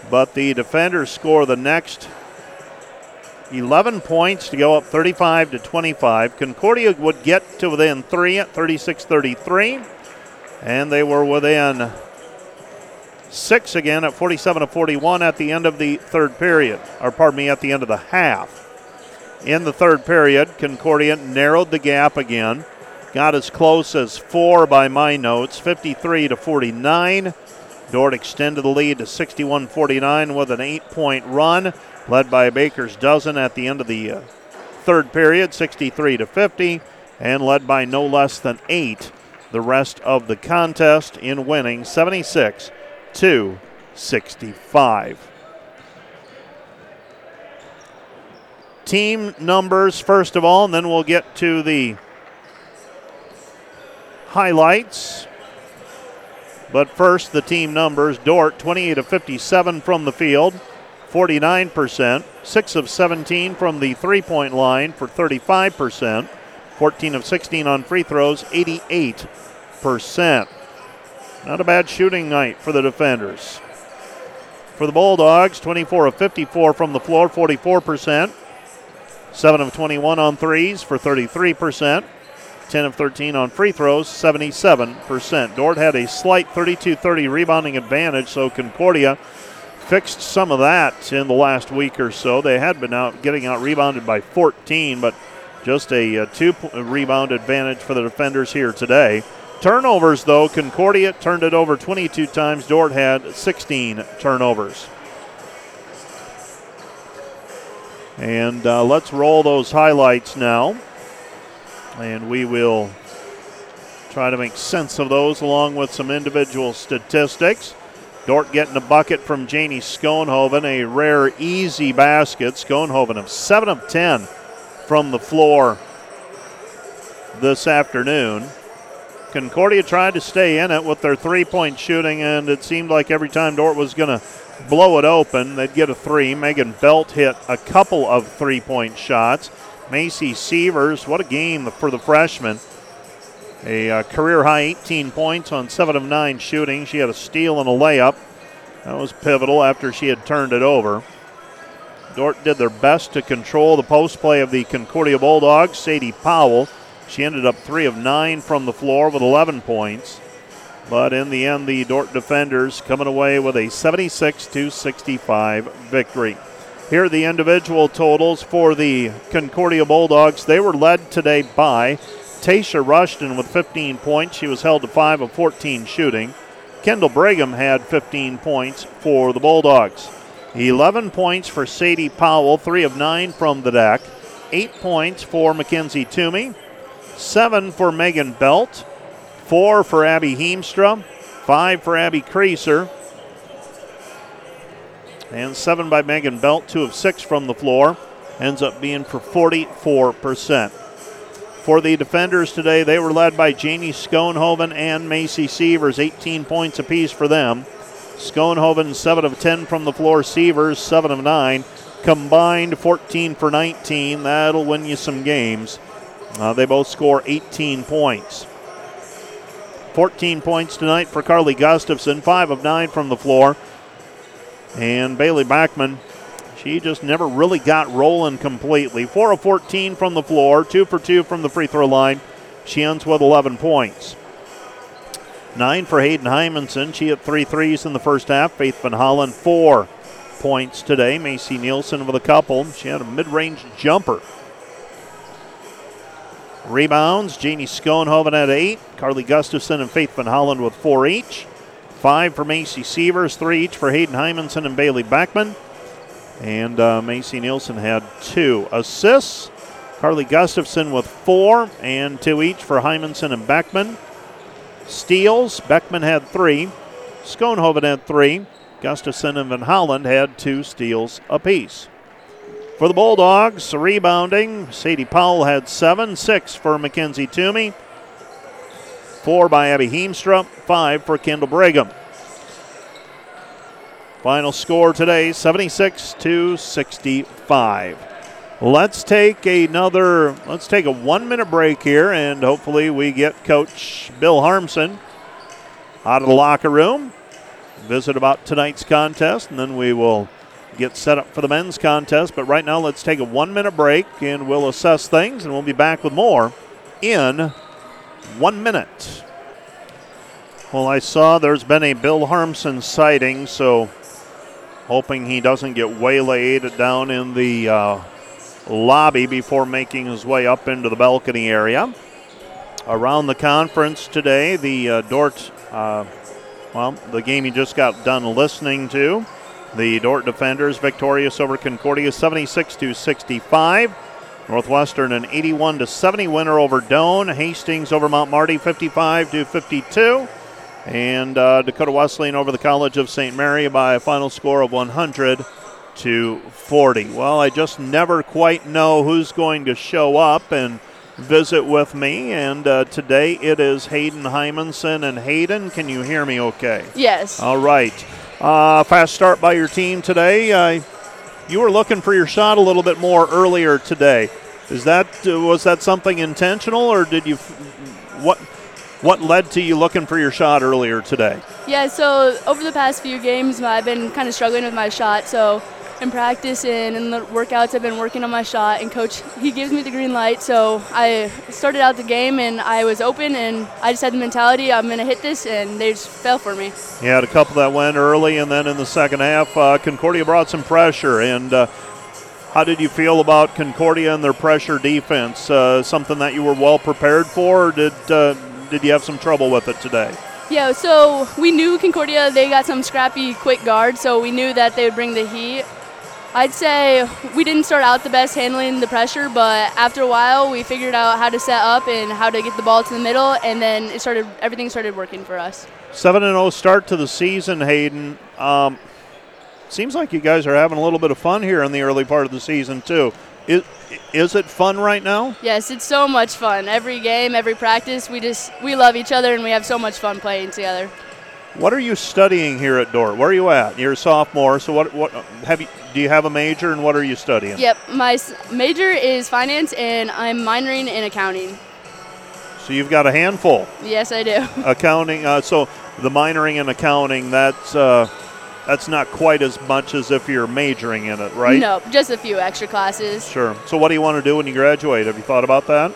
but the defenders score the next 11 points to go up 35 to 25. Concordia would get to within three at 36 33, and they were within six again at 47 to 41 at the end of the third period, or pardon me, at the end of the half. In the third period, Concordia narrowed the gap again, got as close as four by my notes, 53 to 49. Dordt extended the lead to 61 49 with an eight point run led by Baker's dozen at the end of the uh, third period, 63 to 50, and led by no less than eight the rest of the contest in winning 76 to 65. Team numbers first of all, and then we'll get to the highlights. But first, the team numbers. Dordt, 28 of 57 from the field, 49%, 6 of 17 from the three point line for 35%, 14 of 16 on free throws, 88%. Not a bad shooting night for the defenders. For the Bulldogs, 24 of 54 from the floor, 44%. 7 of 21 on threes for 33%. 10 of 13 on free throws, 77%. Dordt had a slight 32 30 rebounding advantage, so Concordia fixed some of that in the last week or so. They had been out getting out rebounded by 14, but just a, a two uh, rebound advantage for the defenders here today. Turnovers, though, Concordia turned it over 22 times. Dordt had 16 turnovers. And uh, let's roll those highlights now. And we will try to make sense of those along with some individual statistics. Dordt getting a bucket from Janie Schoenhoven, a rare, easy basket. Schoenhoven of 7 of 10 from the floor this afternoon. Concordia tried to stay in it with their three point shooting, and it seemed like every time Dordt was going to blow it open, they'd get a three. Megan Belt hit a couple of three point shots. Macy Sievers, what a game for the freshman. A uh, career high 18 points on 7 of 9 shooting. She had a steal and a layup. That was pivotal after she had turned it over. Dordt did their best to control the post play of the Concordia Bulldogs. Sadie Powell, she ended up 3 of 9 from the floor with 11 points. But in the end, the Dordt defenders coming away with a 76 65 victory. Here are the individual totals for the Concordia Bulldogs. They were led today by Tasha Rushton with 15 points. She was held to 5 of 14 shooting. Kendall Brigham had 15 points for the Bulldogs. 11 points for Sadie Powell, 3 of 9 from the deck. 8 points for Mackenzie Toomey. 7 for Megan Belt. 4 for Abby Heemstra. 5 for Abby Kreiser. And 7 by Megan Belt, 2 of 6 from the floor. Ends up being for 44%. For the defenders today, they were led by Janie Schoenhoven and Macy Sievers, 18 points apiece for them. Schoenhoven, 7 of 10 from the floor, Sievers, 7 of 9. Combined 14 for 19. That'll win you some games. Uh, they both score 18 points. 14 points tonight for Carly Gustafson, 5 of 9 from the floor. And Bailey Beckman, she just never really got rolling completely. 4 of 14 from the floor, 2 for 2 from the free throw line. She ends with 11 points. 9 for Hayden Hymanson. She hit three threes in the first half. Faith Van Holland, 4 points today. Macy Nielsen with a couple. She had a mid range jumper. Rebounds, Janie Schoenhoven at 8. Carly Gustafson and Faith Van Holland with 4 each. Five for Macy Sievers, three each for Hayden Hymanson and Bailey Beckman. And uh, Macy Nielsen had two assists. Carly Gustafson with four and two each for Hymanson and Beckman. Steals, Beckman had three. Schoenhoven had three. Gustafson and Van Holland had two steals apiece. For the Bulldogs, rebounding, Sadie Powell had seven, six for Mackenzie Toomey, four by Abby Heemstra, five for Kendall Brigham. Final score today 76 to 65. Let's take another let's take a 1 minute break here and hopefully we get coach Bill Harmsen out of the locker room. Visit about tonight's contest and then we will get set up for the men's contest, but right now let's take a 1 minute break and we'll assess things and we'll be back with more in 1 minute. Well, I saw there's been a Bill Harmsen sighting, so hoping he doesn't get waylaid down in the uh, lobby before making his way up into the balcony area. Around the conference today, the uh, Dordt, uh, well, the game you just got done listening to, the Dordt defenders victorious over Concordia 76 to 65. Northwestern an 81 to 70 winner over Doane. Hastings over Mount Marty 55 to 52 and uh, Dakota Wesleyan over the College of St. Mary by a final score of 100 to 40. Well, I just never quite know who's going to show up and visit with me, and uh, today it is Hayden Hymanson. And Hayden, can you hear me okay? Yes. All right. Uh, fast start by your team today. Uh, you were looking for your shot a little bit more earlier today. Is that uh, was that something intentional, or did you what What led to you looking for your shot earlier today? Yeah, so over the past few games, I've been kind of struggling with my shot. So in practice and in the workouts, I've been working on my shot. And coach, he gives me the green light. So I started out the game and I was open, and I just had the mentality I'm going to hit this, and they just fell for me. You had a couple that went early, and then in the second half, uh, Concordia brought some pressure. And uh, how did you feel about Concordia and their pressure defense? Uh, something that you were well prepared for, or did uh, did you have some trouble with it today? Yeah, so we knew Concordia, they got some scrappy, quick guards, so we knew that they would bring the heat. I'd say we didn't start out the best handling the pressure, but after a while we figured out how to set up and how to get the ball to the middle, and then it started. Everything started working for us. Seven and zero oh start to the season, Hayden. Um, seems like you guys are having a little bit of fun here in the early part of the season too. Is, is it fun right now? Yes, it's so much fun. Every game, every practice, we just we love each other and we have so much fun playing together. What are you studying here at Dordt? Where are you at? You're a sophomore, so what what have you do you have a major and what are you studying? Yep, my major is finance and I'm minoring in accounting. So you've got a handful. Yes, I do. Accounting. Uh, so the minoring in accounting. That's uh, that's not quite as much as if you're majoring in it, right? No, just a few extra classes. Sure. So what do you want to do when you graduate? Have you thought about that?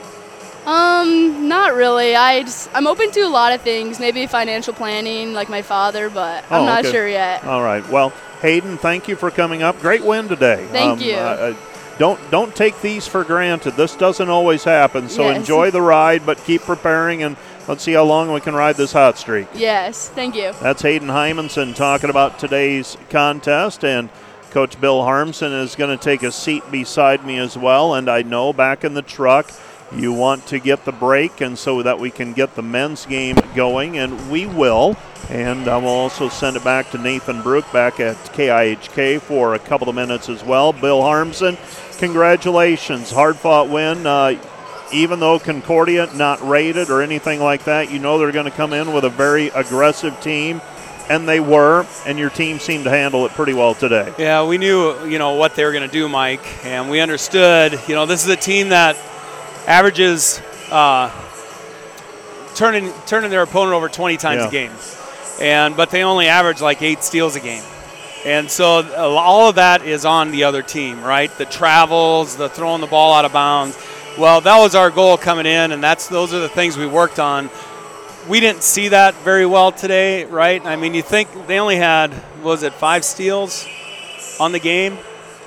Um, not really. I just, I'm open to a lot of things. Maybe financial planning, like my father, but I'm oh, not okay. sure yet. All right. Well, Hayden, thank you for coming up. Great win today. Thank um, you. Uh, don't don't take these for granted. This doesn't always happen. So yes. enjoy the ride, but keep preparing and let's see how long we can ride this hot streak. Yes, thank you. That's Hayden Hymanson talking about today's contest and Coach Bill Harmsen is going to take a seat beside me as well. And I know back in the truck, you want to get the break, and so that we can get the men's game going, and we will. And I will also send it back to Nathan Brook back at KIHK for a couple of minutes as well. Bill Harmsen, congratulations. Hard fought win. Uh, even though Concordia not rated or anything like that, you know they're going to come in with a very aggressive team and they were, and your team seemed to handle it pretty well today. Yeah, we knew, you know, what they were going to do, Mike, and we understood, you know, this is a team that averages uh, turning turning their opponent over 20 times Yeah. a game, and but they only average like eight steals a game, and so all of that is on the other team, right? The travels, the throwing the ball out of bounds. Well, that was our goal coming in, and that's those are the things we worked on. We didn't see that very well today, right? I mean, you think they only had was it five steals on the game?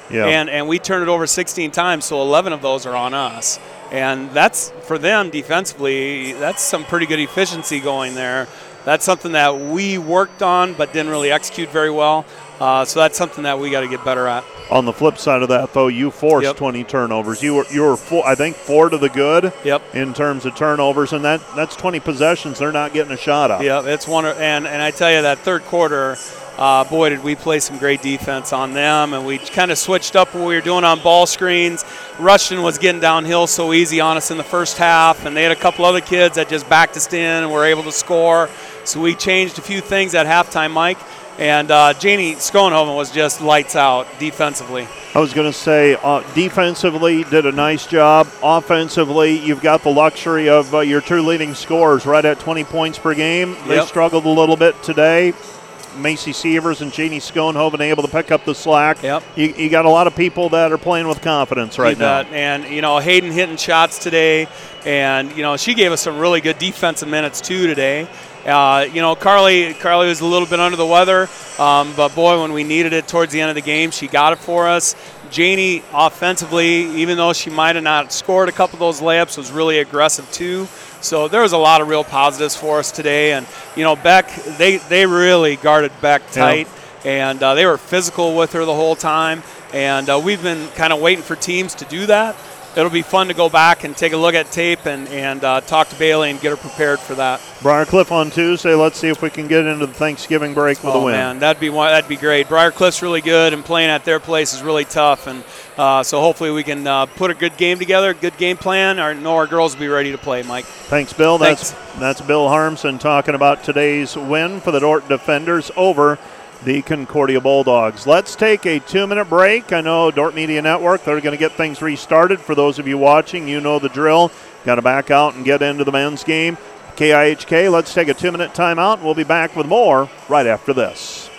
Yeah. And and we turned it over 16 times, so 11 of those are on us. And that's for them defensively. That's some pretty good efficiency going there. That's something that we worked on, but didn't really execute very well. Uh, so that's something that we got to get better at. On the flip side of that, though, you forced Yep. 20 turnovers. You were you were four, I think four to the good. Yep. In terms of turnovers, and that that's 20 possessions. They're not getting a shot up. Yeah, it's one. And and I tell you that third quarter, uh, boy, did we play some great defense on them, and we kind of switched up what we were doing on ball screens. Rushton was getting downhill so easy on us in the first half, and they had a couple other kids that just backed us in and were able to score. So we changed a few things at halftime, Mike. And uh, Janie Schoenhoven was just lights out defensively. I was going to say, uh, defensively, did a nice job. Offensively, you've got the luxury of uh, your two leading scorers right at 20 points per game. They Yep. struggled a little bit today. Macy Sievers and Jeannie Schoenhoven able to pick up the slack. Yep. You, you got a lot of people that are playing with confidence right You now. And you know, Hayden hitting shots today, and you know, she gave us some really good defensive minutes too today. Uh, you know, Carly, Carly was a little bit under the weather, um, but boy, when we needed it towards the end of the game, she got it for us. Janie, offensively, even though she might have not scored a couple of those layups, was really aggressive too. So there was a lot of real positives for us today. And you know, Beck, they they really guarded Beck tight and uh, they were physical with her the whole time. And uh, we've been kind of waiting for teams to do that. It'll be fun to go back and take a look at tape and, and uh, talk to Bailey and get her prepared for that. Briarcliff on Tuesday. Let's see if we can get into the Thanksgiving break with oh a win. man, that'd be one, that'd be great. Briarcliff's really good, and playing at their place is really tough. And uh, so hopefully we can uh, put a good game together, good game plan. Our know our girls will be ready to play, Mike. Thanks, Bill. That's Thanks. that's Bill Harmsen talking about today's win for the Dorton Defenders over the Concordia Bulldogs. Let's take a two-minute break. I know Dordt Media Network, they're going to get things restarted. For those of you watching, you know the drill. Got to back out and get into the men's game. KIHK, let's take a two minute timeout. We'll be back with more right after this.